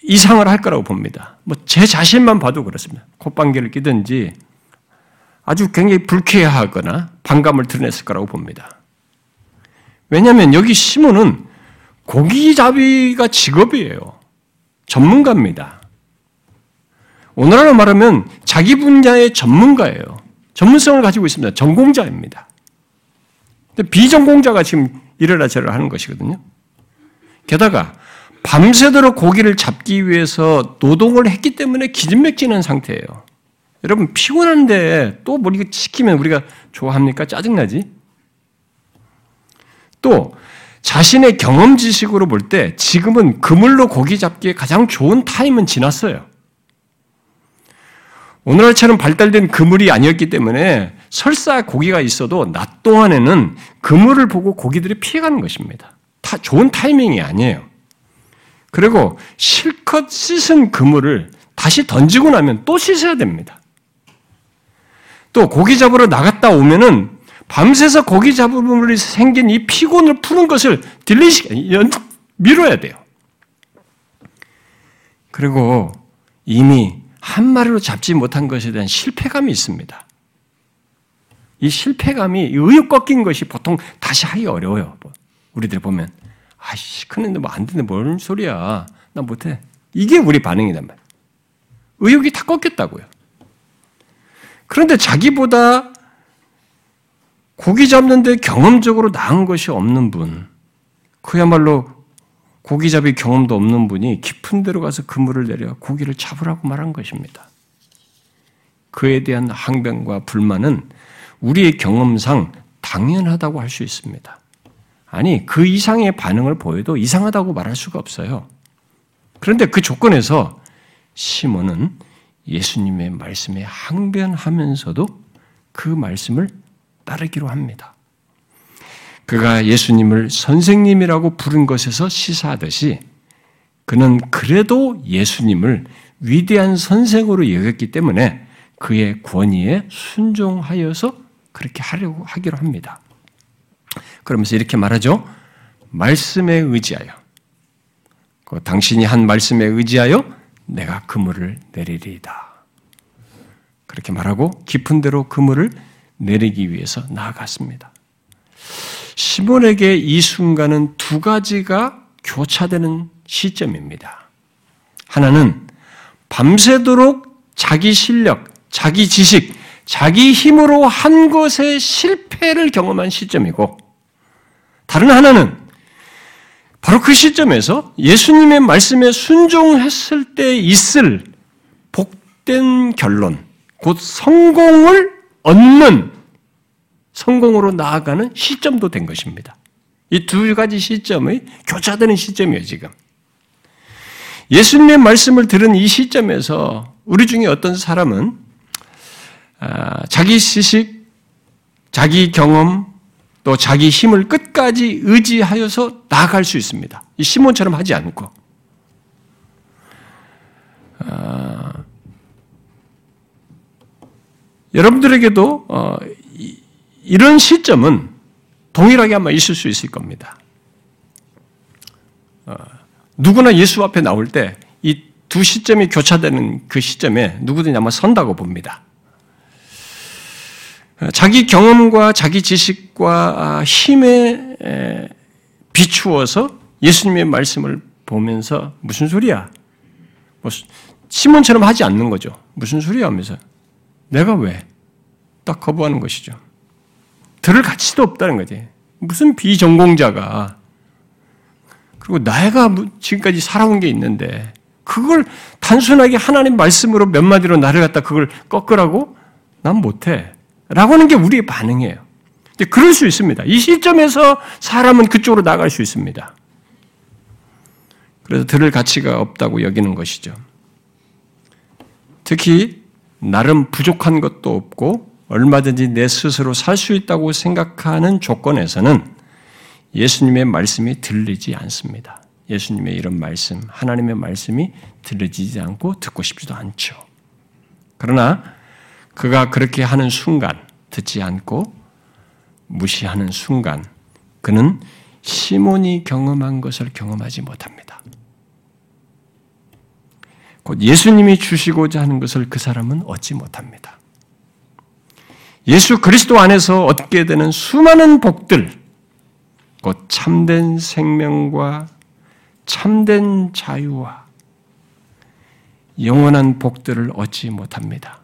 Speaker 1: 이상을 할 거라고 봅니다. 뭐 제 자신만 봐도 그렇습니다. 콧방귀를 끼든지 아주 굉장히 불쾌하거나 반감을 드러냈을 거라고 봅니다. 왜냐하면 여기 시몬은 고기잡이가 직업이에요. 전문가입니다. 오늘날로 말하면 자기 분야의 전문가예요. 전문성을 가지고 있습니다. 전공자입니다. 비전공자가 지금 이래라 저래라 하는 것이거든요. 게다가 밤새도록 고기를 잡기 위해서 노동을 했기 때문에 기진맥진한 상태예요. 여러분 피곤한데 또뭐 이거 시키면 우리가 좋아합니까? 짜증나지? 또 자신의 경험 지식으로 볼 때 지금은 그물로 고기 잡기에 가장 좋은 타임은 지났어요. 오늘날처럼 발달된 그물이 아니었기 때문에 설사 고기가 있어도 낮 동안에는 그물을 보고 고기들이 피해가는 것입니다. 타, 좋은 타이밍이 아니에요. 그리고 실컷 씻은 그물을 다시 던지고 나면 또 씻어야 됩니다. 또 고기 잡으러 나갔다 오면은 밤새서 고기 잡음으로 생긴 이 피곤을 푸는 것을 딜리시, 연, 미뤄야 돼요. 그리고 이미 한 마리로 잡지 못한 것에 대한 실패감이 있습니다. 이 실패감이 의욕 꺾인 것이 보통 다시 하기 어려워요. 우리들 보면 아이씨 큰데 뭐 안 되네 뭔 소리야 나 못해 이게 우리 반응이란 말이에요. 의욕이 다 꺾였다고요. 그런데 자기보다 고기 잡는데 경험적으로 나은 것이 없는 분, 그야말로 고기잡이 경험도 없는 분이 깊은 데로 가서 그물을 내려 고기를 잡으라고 말한 것입니다. 그에 대한 항변과 불만은 우리의 경험상 당연하다고 할 수 있습니다. 아니, 그 이상의 반응을 보여도 이상하다고 말할 수가 없어요. 그런데 그 조건에서 시몬은 예수님의 말씀에 항변하면서도 그 말씀을 따르기로 합니다. 그가 예수님을 선생님이라고 부른 것에서 시사하듯이 그는 그래도 예수님을 위대한 선생으로 여겼기 때문에 그의 권위에 순종하여서 그렇게 하려고 하기로 합니다. 그러면서 이렇게 말하죠. 말씀에 의지하여. 그 당신이 한 말씀에 의지하여 내가 그물을 내리리이다. 그렇게 말하고 깊은 데로 그물을 내리기 위해서 나아갔습니다. 시몬에게 이 순간은 두 가지가 교차되는 시점입니다. 하나는 밤새도록 자기 실력, 자기 지식, 자기 힘으로 한 것의 실패를 경험한 시점이고, 다른 하나는 바로 그 시점에서 예수님의 말씀에 순종했을 때 있을 복된 결론, 곧 성공을 얻는 성공으로 나아가는 시점도 된 것입니다. 이 두 가지 시점의 교차되는 시점이에요, 지금. 예수님의 말씀을 들은 이 시점에서 우리 중에 어떤 사람은 아, 자기 지식, 자기 경험, 또 자기 힘을 끝까지 의지하여서 나아갈 수 있습니다. 이 시몬처럼 하지 않고. 아, 여러분들에게도 어, 이런 시점은 동일하게 아마 있을 수 있을 겁니다. 어, 누구나 예수 앞에 나올 때 이 두 시점이 교차되는 그 시점에 누구든지 아마 선다고 봅니다. 어, 자기 경험과 자기 지식과 힘에 비추어서 예수님의 말씀을 보면서 무슨 소리야? 뭐 시몬처럼 하지 않는 거죠. 무슨 소리야 하면서. 내가 왜? 딱 거부하는 것이죠. 들을 가치도 없다는 거지. 무슨 비전공자가. 그리고 내가 지금까지 살아온 게 있는데, 그걸 단순하게 하나님 말씀으로 몇 마디로 나를 갖다 그걸 꺾으라고? 난 못해. 라고 하는 게 우리의 반응이에요. 그럴 수 있습니다. 이 시점에서 사람은 그쪽으로 나갈 수 있습니다. 그래서 들을 가치가 없다고 여기는 것이죠. 특히 나름 부족한 것도 없고 얼마든지 내 스스로 살 수 있다고 생각하는 조건에서는 예수님의 말씀이 들리지 않습니다. 예수님의 이런 말씀, 하나님의 말씀이 들려지지 않고 듣고 싶지도 않죠. 그러나 그가 그렇게 하는 순간, 듣지 않고 무시하는 순간, 그는 시몬이 경험한 것을 경험하지 못합니다. 곧 예수님이 주시고자 하는 것을 그 사람은 얻지 못합니다. 예수 그리스도 안에서 얻게 되는 수많은 복들, 곧 참된 생명과 참된 자유와 영원한 복들을 얻지 못합니다.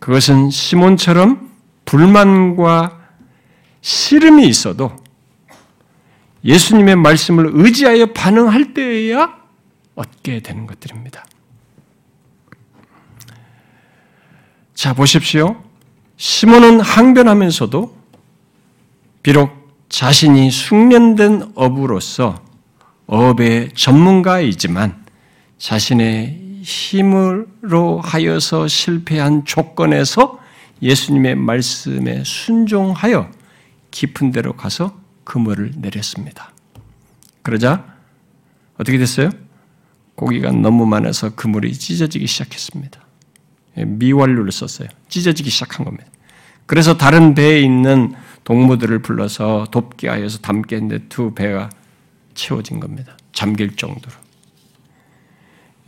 Speaker 1: 그것은 시몬처럼 불만과 싫음이 있어도 예수님의 말씀을 의지하여 반응할 때에야 얻게 되는 것들입니다. 자, 보십시오. 시몬은 항변하면서도 비록 자신이 숙련된 어부로서 어업의 전문가이지만 자신의 힘으로 하여서 실패한 조건에서 예수님의 말씀에 순종하여 깊은 데로 가서 그물을 내렸습니다. 그러자 어떻게 됐어요? 고기가 너무 많아서 그물이 찢어지기 시작했습니다. 예, 미완료를 썼어요. 찢어지기 시작한 겁니다. 그래서 다른 배에 있는 동무들을 불러서 돕게 하여서 담게 했는데 두 배가 채워진 겁니다. 잠길 정도로.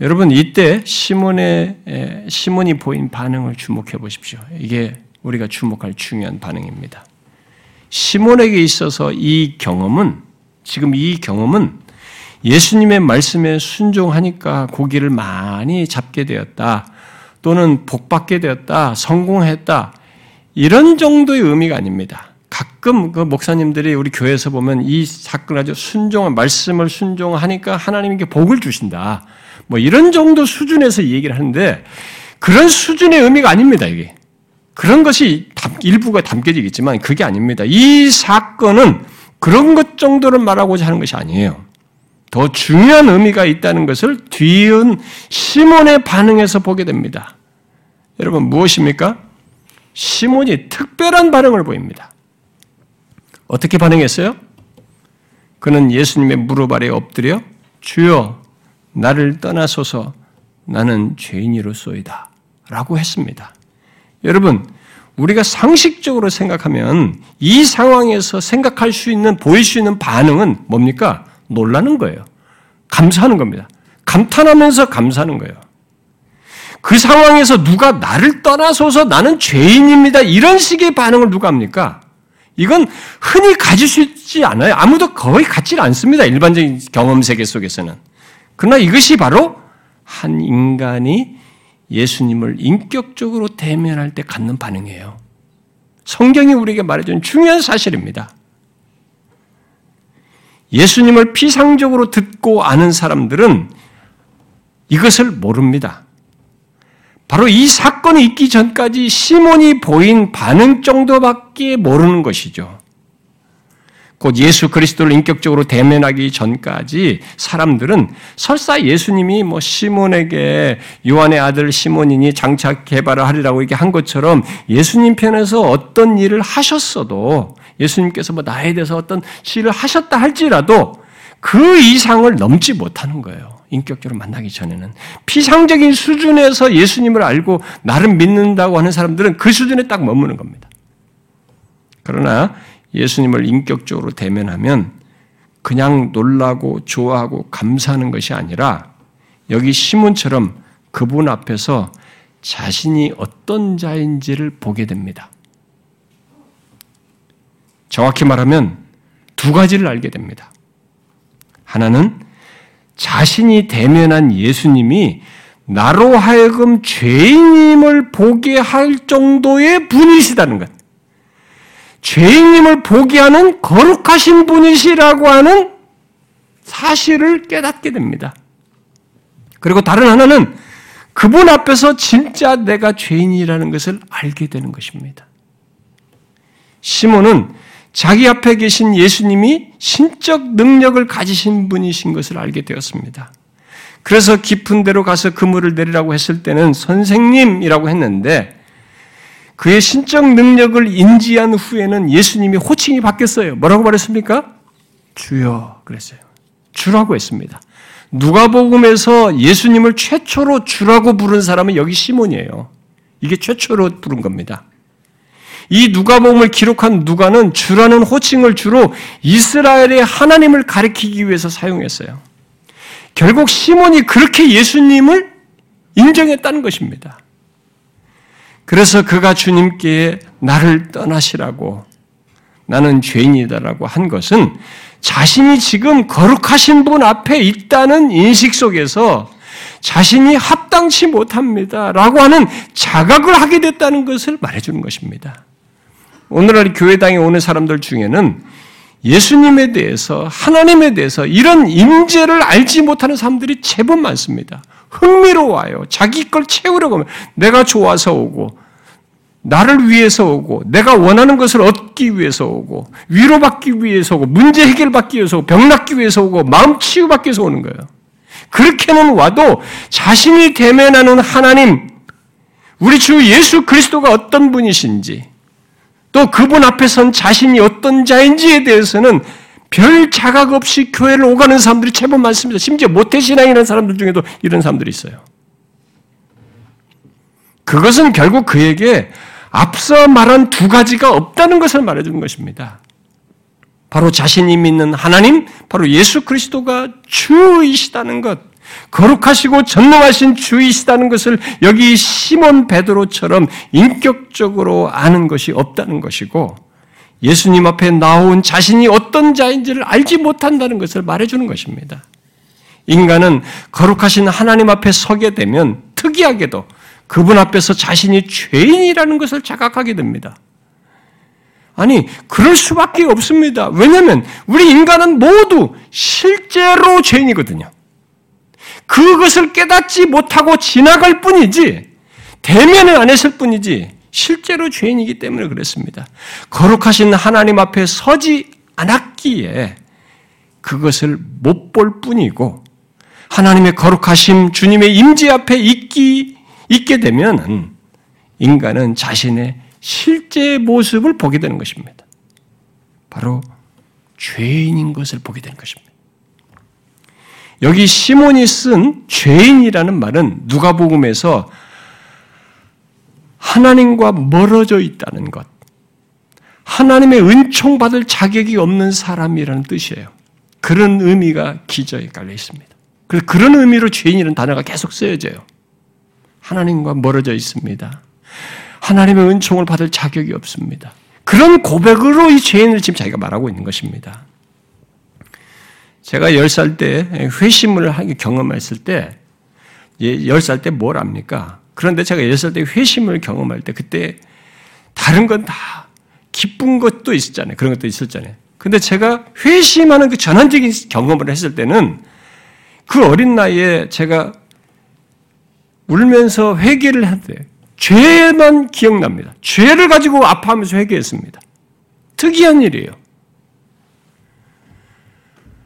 Speaker 1: 여러분 이때 시몬의 시몬이 보인 반응을 주목해 보십시오. 이게 우리가 주목할 중요한 반응입니다. 시몬에게 있어서 이 경험은 지금 이 경험은 예수님의 말씀에 순종하니까 고기를 많이 잡게 되었다. 또는 복받게 되었다. 성공했다. 이런 정도의 의미가 아닙니다. 가끔 그 목사님들이 우리 교회에서 보면 이 사건을 아주 순종한 말씀을 순종하니까 하나님께 복을 주신다. 뭐 이런 정도 수준에서 얘기를 하는데 그런 수준의 의미가 아닙니다, 이게. 그런 것이 일부가 담겨지겠지만 그게 아닙니다. 이 사건은 그런 것 정도를 말하고자 하는 것이 아니에요. 더 중요한 의미가 있다는 것을 뒤은 시몬의 반응에서 보게 됩니다. 여러분 무엇입니까? 시몬이 특별한 반응을 보입니다. 어떻게 반응했어요? 그는 예수님의 무릎 아래 엎드려 주여 나를 떠나소서 나는 죄인이로소이다 라고 했습니다. 여러분 우리가 상식적으로 생각하면 이 상황에서 생각할 수 있는 보일 수 있는 반응은 뭡니까? 놀라는 거예요. 감사하는 겁니다. 감탄하면서 감사하는 거예요. 그 상황에서 누가 나를 떠나서서 나는 죄인입니다. 이런 식의 반응을 누가 합니까? 이건 흔히 가질 수 있지 않아요. 아무도 거의 갖지 않습니다. 일반적인 경험 세계 속에서는. 그러나 이것이 바로 한 인간이 예수님을 인격적으로 대면할 때 갖는 반응이에요. 성경이 우리에게 말해준 중요한 사실입니다. 예수님을 피상적으로 듣고 아는 사람들은 이것을 모릅니다. 바로 이 사건이 있기 전까지 시몬이 보인 반응 정도밖에 모르는 것이죠. 곧 예수 그리스도를 인격적으로 대면하기 전까지 사람들은 설사 예수님이 뭐 시몬에게 요한의 아들 시몬이니 장차 개발을 하리라고 이렇게 한 것처럼 예수님 편에서 어떤 일을 하셨어도 예수님께서 뭐 나에 대해서 어떤 시를 하셨다 할지라도 그 이상을 넘지 못하는 거예요. 인격적으로 만나기 전에는. 피상적인 수준에서 예수님을 알고 나름 믿는다고 하는 사람들은 그 수준에 딱 머무는 겁니다. 그러나 예수님을 인격적으로 대면하면 그냥 놀라고 좋아하고 감사하는 것이 아니라 여기 시몬처럼 그분 앞에서 자신이 어떤 자인지를 보게 됩니다. 정확히 말하면 두 가지를 알게 됩니다. 하나는 자신이 대면한 예수님이 나로 하여금 죄인임을 보게 할 정도의 분이시다는 것. 죄인임을 보게 하는 거룩하신 분이시라고 하는 사실을 깨닫게 됩니다. 그리고 다른 하나는 그분 앞에서 진짜 내가 죄인이라는 것을 알게 되는 것입니다. 시몬은 자기 앞에 계신 예수님이 신적 능력을 가지신 분이신 것을 알게 되었습니다. 그래서 깊은 데로 가서 그물을 내리라고 했을 때는 선생님이라고 했는데 그의 신적 능력을 인지한 후에는 예수님이 호칭이 바뀌었어요. 뭐라고 말했습니까? 주여 그랬어요. 주라고 했습니다. 누가복음에서 예수님을 최초로 주라고 부른 사람은 여기 시몬이에요. 이게 최초로 부른 겁니다. 이 누가복음을 기록한 누가는 주라는 호칭을 주로 이스라엘의 하나님을 가리키기 위해서 사용했어요. 결국 시몬이 그렇게 예수님을 인정했다는 것입니다. 그래서 그가 주님께 나를 떠나시라고 나는 죄인이다라고 한 것은 자신이 지금 거룩하신 분 앞에 있다는 인식 속에서 자신이 합당치 못합니다. 라고 하는 자각을 하게 됐다는 것을 말해주는 것입니다. 오늘날 교회당에 오는 사람들 중에는 예수님에 대해서 하나님에 대해서 이런 임재를 알지 못하는 사람들이 제법 많습니다. 흥미로워요. 자기 걸 채우려고 하면 내가 좋아서 오고 나를 위해서 오고 내가 원하는 것을 얻기 위해서 오고 위로받기 위해서 오고 문제 해결받기 위해서 오고 병 낫기 위해서 오고 마음 치유받기 위해서 오는 거예요. 그렇게는 와도 자신이 대면하는 하나님 우리 주 예수 그리스도가 어떤 분이신지 또 그분 앞에 선 자신이 어떤 자인지에 대해서는 별 자각 없이 교회를 오가는 사람들이 제법 많습니다. 심지어 모태신앙이라는 사람들 중에도 이런 사람들이 있어요. 그것은 결국 그에게 앞서 말한 두 가지가 없다는 것을 말해주는 것입니다. 바로 자신이 믿는 하나님, 바로 예수 그리스도가 주이시다는 것, 거룩하시고 전능하신 주이시다는 것을 여기 시몬 베드로처럼 인격적으로 아는 것이 없다는 것이고 예수님 앞에 나온 자신이 어떤 자인지를 알지 못한다는 것을 말해주는 것입니다. 인간은 거룩하신 하나님 앞에 서게 되면 특이하게도 그분 앞에서 자신이 죄인이라는 것을 자각하게 됩니다. 아니, 그럴 수밖에 없습니다. 왜냐하면 우리 인간은 모두 실제로 죄인이거든요. 그것을 깨닫지 못하고 지나갈 뿐이지 대면을 안 했을 뿐이지 실제로 죄인이기 때문에 그랬습니다. 거룩하신 하나님 앞에 서지 않았기 에 그것을 못 볼 뿐이고 하나님의 거룩하심 주님의 임재 앞에 있기 있게 되면 인간은 자신의 실제 모습을 보게 되는 것입니다. 바로 죄인인 것을 보게 되는 것입니다. 여기 시몬이 쓴 죄인이라는 말은 누가복음에서 하나님과 멀어져 있다는 것, 하나님의 은총 받을 자격이 없는 사람이라는 뜻이에요. 그런 의미가 기저에 깔려 있습니다. 그런 의미로 죄인이라는 단어가 계속 쓰여져요. 하나님과 멀어져 있습니다. 하나님의 은총을 받을 자격이 없습니다. 그런 고백으로 이 죄인을 지금 자기가 말하고 있는 것입니다. 제가 10살 때 회심을 하게 경험했을 때, 10살 때 뭘 압니까? 그런데 제가 10살 때 회심을 경험할 때, 그때 다른 건 다 기쁜 것도 있었잖아요. 그런 것도 있었잖아요. 근데 제가 회심하는 그 전환적인 경험을 했을 때는 그 어린 나이에 제가 울면서 회개를 했대. 죄만 기억납니다. 죄를 가지고 아파하면서 회개했습니다. 특이한 일이에요.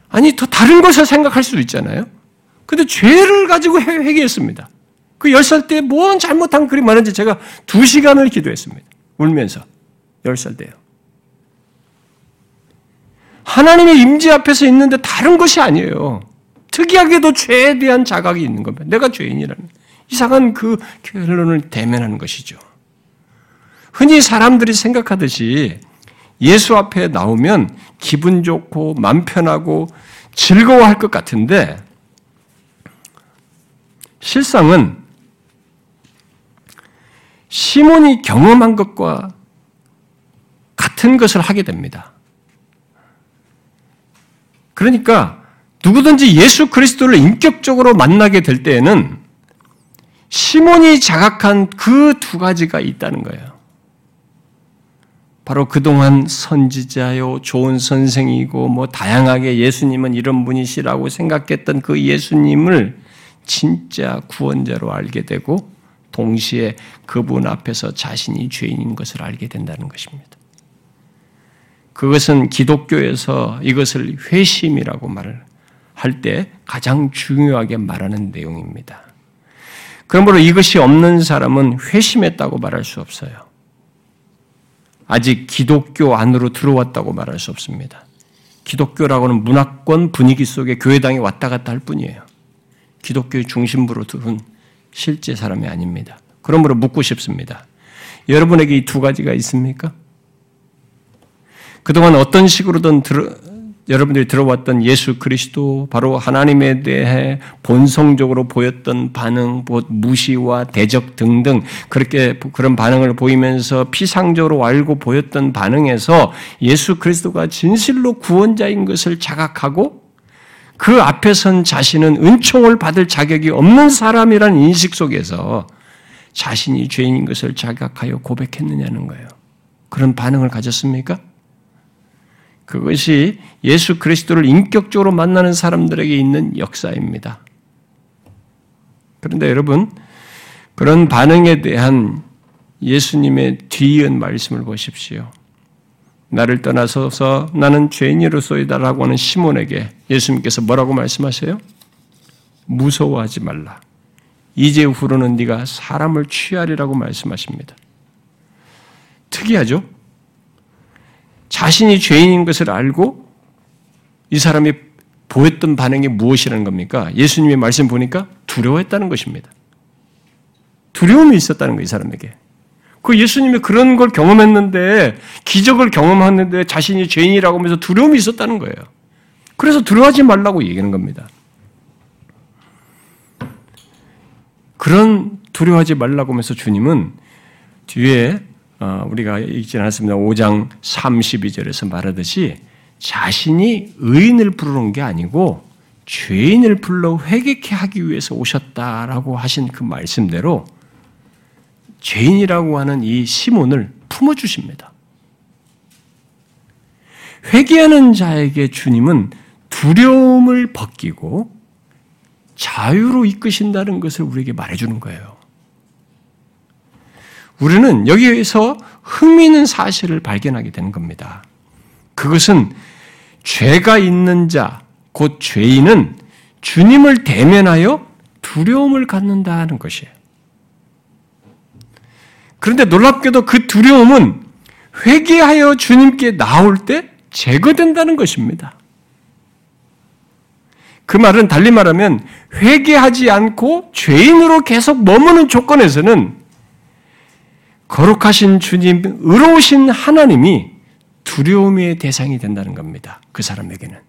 Speaker 1: 아니, 더 다른 것을 생각할 수도 있잖아요. 근데 죄를 가지고 회개했습니다. 그 10살 때 뭔 잘못한 그리 많은지 제가 2시간을 기도했습니다. 울면서. 10살 때요. 하나님의 임재 앞에서 있는데 다른 것이 아니에요. 특이하게도 죄에 대한 자각이 있는 겁니다. 내가 죄인이라는. 이상한 그 결론을 대면하는 것이죠. 흔히 사람들이 생각하듯이 예수 앞에 나오면 기분 좋고 맘 편하고 즐거워할 것 같은데 실상은 시몬이 경험한 것과 같은 것을 하게 됩니다. 그러니까 누구든지 예수 그리스도를 인격적으로 만나게 될 때에는 시몬이 자각한 그 두 가지가 있다는 거예요. 바로 그동안 선지자요, 좋은 선생이고, 뭐, 다양하게 예수님은 이런 분이시라고 생각했던 그 예수님을 진짜 구원자로 알게 되고, 동시에 그분 앞에서 자신이 죄인인 것을 알게 된다는 것입니다. 그것은 기독교에서 이것을 회심이라고 말을 할 때 가장 중요하게 말하는 내용입니다. 그러므로 이것이 없는 사람은 회심했다고 말할 수 없어요. 아직 기독교 안으로 들어왔다고 말할 수 없습니다. 기독교라고는 문화권 분위기 속에 교회당에 왔다 갔다 할 뿐이에요. 기독교의 중심부로 들은 실제 사람이 아닙니다. 그러므로 묻고 싶습니다. 여러분에게 이 두 가지가 있습니까? 그동안 어떤 식으로든 들어, 여러분들이 들어왔던 예수 그리스도 바로 하나님에 대해 본성적으로 보였던 반응, 뭐 무시와 대적 등등 그렇게 그런 반응을 보이면서 피상적으로 알고 보였던 반응에서 예수 그리스도가 진실로 구원자인 것을 자각하고 그 앞에 선 자신은 은총을 받을 자격이 없는 사람이라는 인식 속에서 자신이 죄인인 것을 자각하여 고백했느냐는 거예요. 그런 반응을 가졌습니까? 그것이 예수 그리스도를 인격적으로 만나는 사람들에게 있는 역사입니다. 그런데 여러분, 그런 반응에 대한 예수님의 뒤이은 말씀을 보십시오. 나를 떠나서서 나는 죄인으로서이다라고 하는 시몬에게 예수님께서 뭐라고 말씀하세요? 무서워하지 말라. 이제 후로는 네가 사람을 취하리라고 말씀하십니다. 특이하죠? 자신이 죄인인 것을 알고 이 사람이 보였던 반응이 무엇이라는 겁니까? 예수님의 말씀 보니까 두려워했다는 것입니다. 두려움이 있었다는 거예요, 이 사람에게. 그 예수님이 그런 걸 경험했는데, 기적을 경험했는데 자신이 죄인이라고 하면서 두려움이 있었다는 거예요. 그래서 두려워하지 말라고 얘기하는 겁니다. 그런 두려워하지 말라고 하면서 주님은 뒤에 어, 우리가 읽지 않았습니다. 5장 32절에서 말하듯이 자신이 의인을 부르는 게 아니고 죄인을 불러 회개케 하기 위해서 오셨다라고 하신 그 말씀대로 죄인이라고 하는 이 시몬을 품어 주십니다. 회개하는 자에게 주님은 두려움을 벗기고 자유로 이끄신다는 것을 우리에게 말해 주는 거예요. 우리는 여기에서 흥미있는 사실을 발견하게 되는 겁니다. 그것은 죄가 있는 자, 곧 죄인은 주님을 대면하여 두려움을 갖는다는 것이에요. 그런데 놀랍게도 그 두려움은 회개하여 주님께 나올 때 제거된다는 것입니다. 그 말은 달리 말하면 회개하지 않고 죄인으로 계속 머무는 조건에서는 거룩하신 주님, 의로우신 하나님이 두려움의 대상이 된다는 겁니다. 그 사람에게는.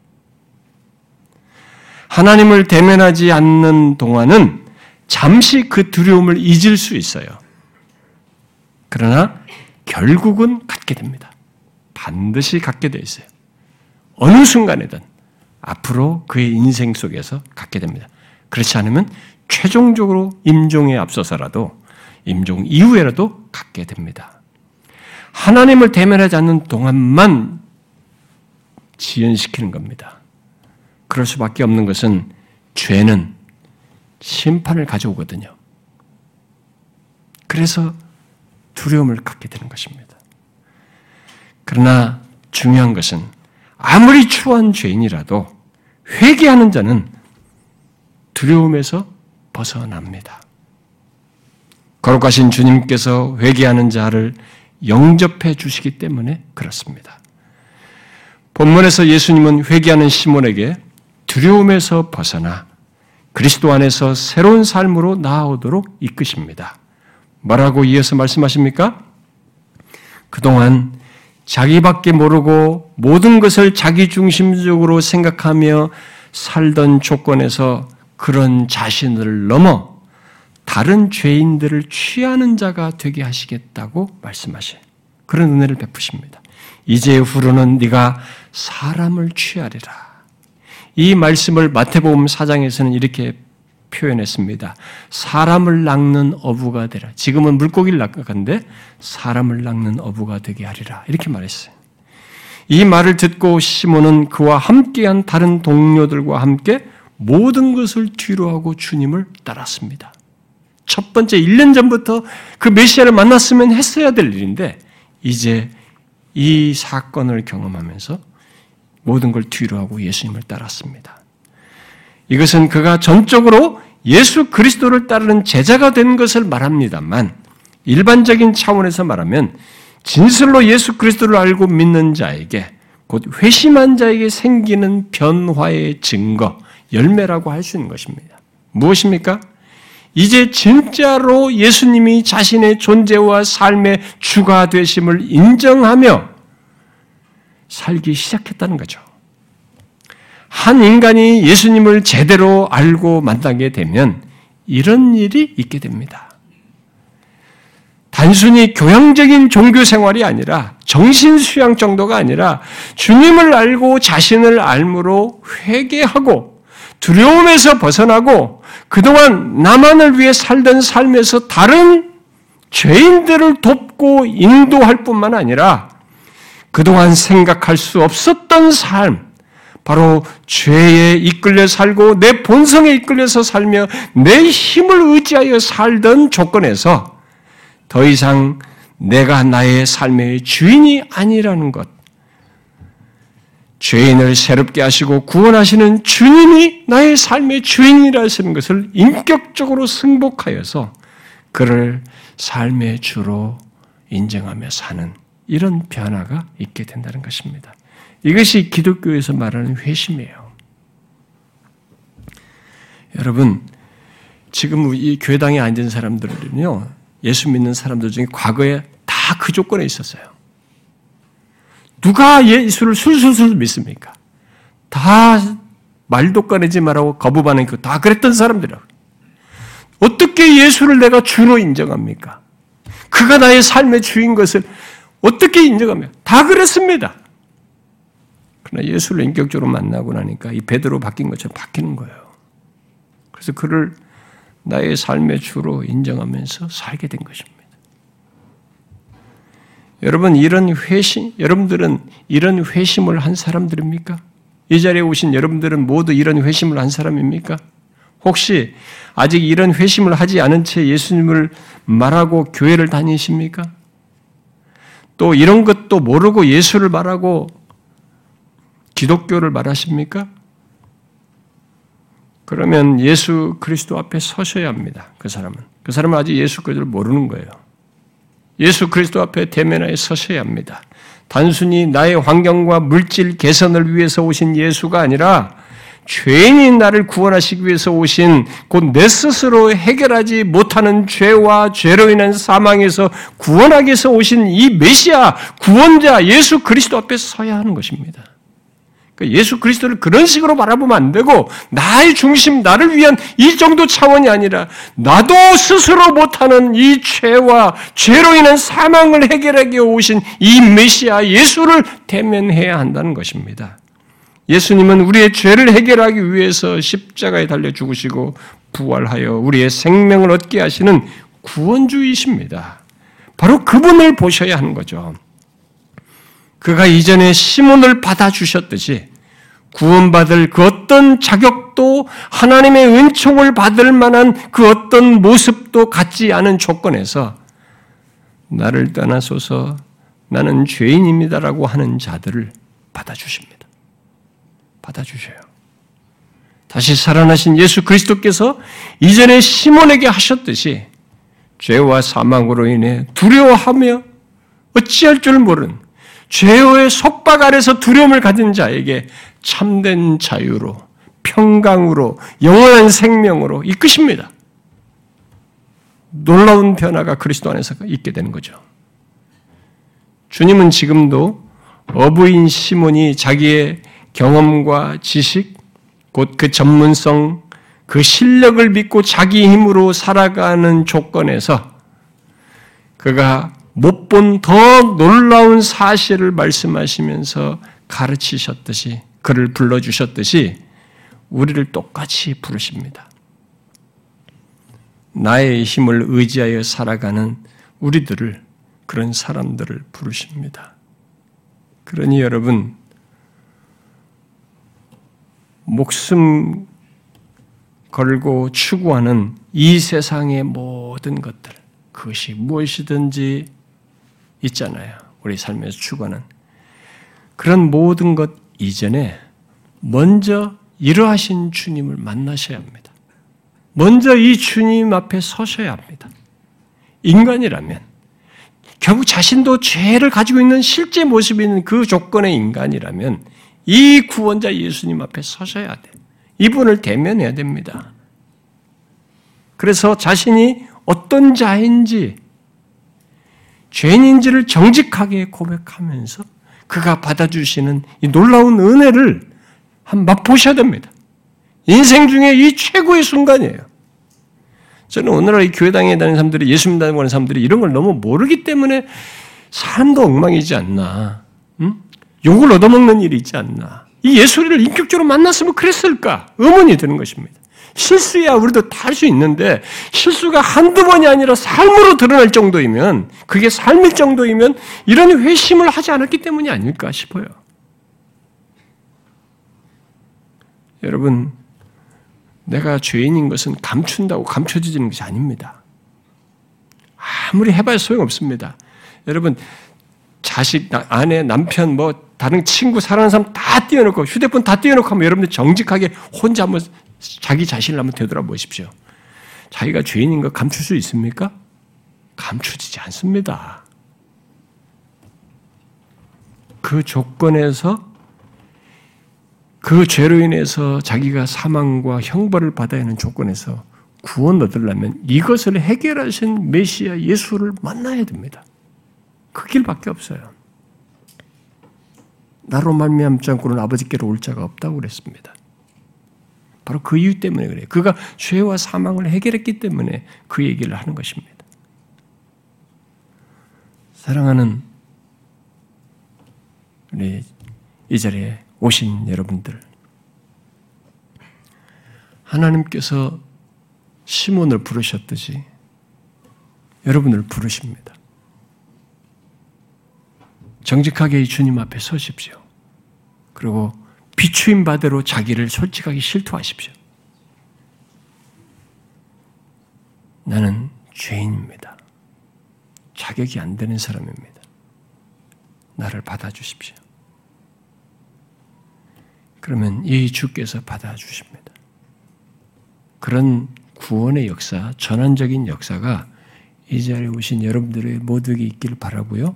Speaker 1: 하나님을 대면하지 않는 동안은 잠시 그 두려움을 잊을 수 있어요. 그러나 결국은 갖게 됩니다. 반드시 갖게 돼 있어요. 어느 순간에든 앞으로 그의 인생 속에서 갖게 됩니다. 그렇지 않으면 최종적으로 임종에 앞서서라도 임종 이후에라도 갖게 됩니다. 하나님을 대면하지 않는 동안만 지연시키는 겁니다. 그럴 수밖에 없는 것은 죄는 심판을 가져오거든요. 그래서 두려움을 갖게 되는 것입니다. 그러나 중요한 것은 아무리 추한 죄인이라도 회개하는 자는 두려움에서 벗어납니다. 거룩하신 주님께서 회개하는 자를 영접해 주시기 때문에 그렇습니다. 본문에서 예수님은 회개하는 시몬에게 두려움에서 벗어나 그리스도 안에서 새로운 삶으로 나아오도록 이끄십니다. 뭐라고 이어서 말씀하십니까? 그동안 자기밖에 모르고 모든 것을 자기 중심적으로 생각하며 살던 조건에서 그런 자신을 넘어 다른 죄인들을 취하는 자가 되게 하시겠다고 말씀하셔요. 그런 은혜를 베푸십니다. 이제 후로는 네가 사람을 취하리라. 이 말씀을 마태복음 4장에서는 이렇게 표현했습니다. 사람을 낚는 어부가 되라. 지금은 물고기를 낚는데 사람을 낚는 어부가 되게 하리라. 이렇게 말했어요. 이 말을 듣고 시몬은 그와 함께한 다른 동료들과 함께 모든 것을 뒤로하고 주님을 따랐습니다. 첫 번째 1년 전부터 그 메시아를 만났으면 했어야 될 일인데 이제 이 사건을 경험하면서 모든 걸 뒤로하고 예수님을 따랐습니다. 이것은 그가 전적으로 예수 그리스도를 따르는 제자가 된 것을 말합니다만 일반적인 차원에서 말하면 진실로 예수 그리스도를 알고 믿는 자에게 곧 회심한 자에게 생기는 변화의 증거, 열매라고 할 수 있는 것입니다. 무엇입니까? 이제 진짜로 예수님이 자신의 존재와 삶의 주가 되심을 인정하며 살기 시작했다는 거죠. 한 인간이 예수님을 제대로 알고 만나게 되면 이런 일이 있게 됩니다. 단순히 교양적인 종교 생활이 아니라 정신 수양 정도가 아니라 주님을 알고 자신을 알므로 회개하고 두려움에서 벗어나고 그동안 나만을 위해 살던 삶에서 다른 죄인들을 돕고 인도할 뿐만 아니라 그동안 생각할 수 없었던 삶, 바로 죄에 이끌려 살고 내 본성에 이끌려서 살며 내 힘을 의지하여 살던 조건에서 더 이상 내가 나의 삶의 주인이 아니라는 것. 죄인을 새롭게 하시고 구원하시는 주님이 나의 삶의 주인이라는 것을 인격적으로 승복하여서 그를 삶의 주로 인정하며 사는 이런 변화가 있게 된다는 것입니다. 이것이 기독교에서 말하는 회심이에요. 여러분, 지금 이 교회당에 앉은 사람들은요, 예수 믿는 사람들 중에 과거에 다 그 조건에 있었어요. 누가 예수를 술술술 믿습니까? 다 말도 꺼내지 말라고 거부 반응고 다 그랬던 사람들이라고. 어떻게 예수를 내가 주로 인정합니까? 그가 나의 삶의 주인 것을 어떻게 인정하며? 다 그랬습니다. 그러나 예수를 인격적으로 만나고 나니까 이 베드로 바뀐 것처럼 바뀌는 거예요. 그래서 그를 나의 삶의 주로 인정하면서 살게 된 것입니다. 여러분 이런 회심, 여러분들은 이런 회심을 한 사람들입니까? 이 자리에 오신 여러분들은 모두 이런 회심을 한 사람입니까? 혹시 아직 이런 회심을 하지 않은 채 예수님을 말하고 교회를 다니십니까? 또 이런 것도 모르고 예수를 말하고 기독교를 말하십니까? 그러면 예수 그리스도 앞에 서셔야 합니다. 그 사람은. 그 사람은 아직 예수 그리스도를 모르는 거예요. 예수 그리스도 앞에 대면하여 서셔야 합니다. 단순히 나의 환경과 물질 개선을 위해서 오신 예수가 아니라 죄인인 나를 구원하시기 위해서 오신 곧 내 스스로 해결하지 못하는 죄와 죄로 인한 사망에서 구원하기 위해서 오신 이 메시아 구원자 예수 그리스도 앞에 서야 하는 것입니다. 그러니까 예수 그리스도를 그런 식으로 바라보면 안 되고 나의 중심, 나를 위한 이 정도 차원이 아니라 나도 스스로 못하는 이 죄와 죄로 인한 사망을 해결하기 오신 이 메시아 예수를 대면해야 한다는 것입니다. 예수님은 우리의 죄를 해결하기 위해서 십자가에 달려 죽으시고 부활하여 우리의 생명을 얻게 하시는 구원주이십니다. 바로 그분을 보셔야 하는 거죠. 그가 이전에 시몬을 받아주셨듯이 구원받을 그 어떤 자격도 하나님의 은총을 받을 만한 그 어떤 모습도 갖지 않은 조건에서 나를 떠나소서 나는 죄인입니다라고 하는 자들을 받아주십니다. 받아주셔요. 다시 살아나신 예수 그리스도께서 이전에 시몬에게 하셨듯이 죄와 사망으로 인해 두려워하며 어찌할 줄 모르는 죄의 속박 아래서 두려움을 가진 자에게 참된 자유로, 평강으로, 영원한 생명으로 이끄십니다. 놀라운 변화가 그리스도 안에서 있게 되는 거죠. 주님은 지금도 어부인 시몬이 자기의 경험과 지식, 곧 그 전문성, 그 실력을 믿고 자기 힘으로 살아가는 조건에서 그가 못 본 더 놀라운 사실을 말씀하시면서 가르치셨듯이 그를 불러주셨듯이 우리를 똑같이 부르십니다. 나의 힘을 의지하여 살아가는 우리들을 그런 사람들을 부르십니다. 그러니 여러분 목숨 걸고 추구하는 이 세상의 모든 것들, 그것이 무엇이든지 있잖아요. 우리 삶에서 추구하는. 그런 모든 것 이전에 먼저 이러하신 주님을 만나셔야 합니다. 먼저 이 주님 앞에 서셔야 합니다. 인간이라면, 결국 자신도 죄를 가지고 있는 실제 모습이 있는 그 조건의 인간이라면, 이 구원자 예수님 앞에 서셔야 돼. 이분을 대면해야 됩니다. 그래서 자신이 어떤 자인지, 죄인인지를 정직하게 고백하면서 그가 받아주시는 이 놀라운 은혜를 한 맛보셔야 됩니다. 인생 중에 이 최고의 순간이에요. 저는 오늘날 이 교회당에 다니는 사람들이 예수 믿다는 하는 사람들이 이런 걸 너무 모르기 때문에 삶도 엉망이지 않나. 응? 욕을 얻어먹는 일이 있지 않나. 이 예수를 인격적으로 만났으면 그랬을까? 의문이 드는 것입니다. 실수야 우리도 다 할 수 있는데 실수가 한두 번이 아니라 삶으로 드러날 정도이면 그게 삶일 정도이면 이런 회심을 하지 않았기 때문이 아닐까 싶어요. 여러분 내가 죄인인 것은 감춘다고 감춰지는 것이 아닙니다. 아무리 해봐야 소용없습니다. 여러분 자식, 아내, 남편, 뭐 다른 친구, 사랑하는 사람 다 띄워놓고 휴대폰 다 띄워놓고 하면 여러분들 정직하게 혼자 한번 자기 자신을 한번 되돌아보십시오. 자기가 죄인인 거 감출 수 있습니까? 감추지지 않습니다. 그 조건에서 그 죄로 인해서 자기가 사망과 형벌을 받아야 하는 조건에서 구원 얻으려면 이것을 해결하신 메시아 예수를 만나야 됩니다. 그 길밖에 없어요. 나로 말미암지 않고는 아버지께로 올 자가 없다고 그랬습니다. 바로 그 이유 때문에 그래요. 그가 죄와 사망을 해결했기 때문에 그 얘기를 하는 것입니다. 사랑하는 우리 이 자리에 오신 여러분들, 하나님께서 시몬을 부르셨듯이 여러분을 부르십니다. 정직하게 주님 앞에 서십시오. 그리고 비추임 바대로 자기를 솔직하게 실토하십시오. 나는 죄인입니다. 자격이 안 되는 사람입니다. 나를 받아주십시오. 그러면 이 주께서 받아주십니다. 그런 구원의 역사, 전환적인 역사가 이 자리에 오신 여러분들의 모두에게 있기를 바라고요.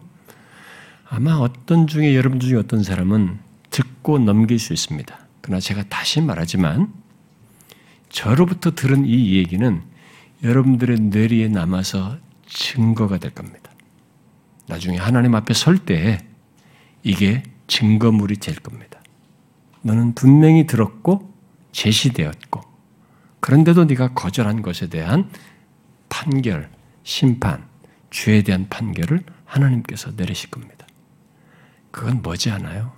Speaker 1: 아마 어떤 중에 여러분 중에 어떤 사람은 듣고 넘길 수 있습니다. 그러나 제가 다시 말하지만 저로부터 들은 이 얘기는 여러분들의 뇌리에 남아서 증거가 될 겁니다. 나중에 하나님 앞에 설 때 이게 증거물이 될 겁니다. 너는 분명히 들었고 제시되었고 그런데도 네가 거절한 것에 대한 판결, 심판, 죄에 대한 판결을 하나님께서 내리실 겁니다. 그건 뭐지 않아요?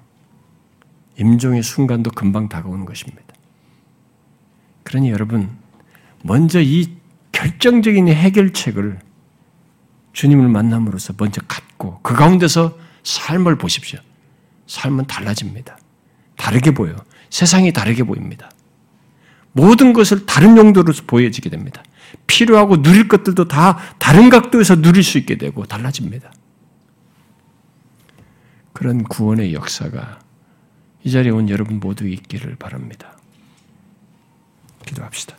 Speaker 1: 임종의 순간도 금방 다가오는 것입니다. 그러니 여러분, 먼저 이 결정적인 해결책을 주님을 만남으로써 먼저 갖고 그 가운데서 삶을 보십시오. 삶은 달라집니다. 다르게 보여. 세상이 다르게 보입니다. 모든 것을 다른 용도로 보여지게 됩니다. 필요하고 누릴 것들도 다 다른 각도에서 누릴 수 있게 되고 달라집니다. 그런 구원의 역사가 이 자리에 온 여러분 모두 있기를 바랍니다. 기도합시다.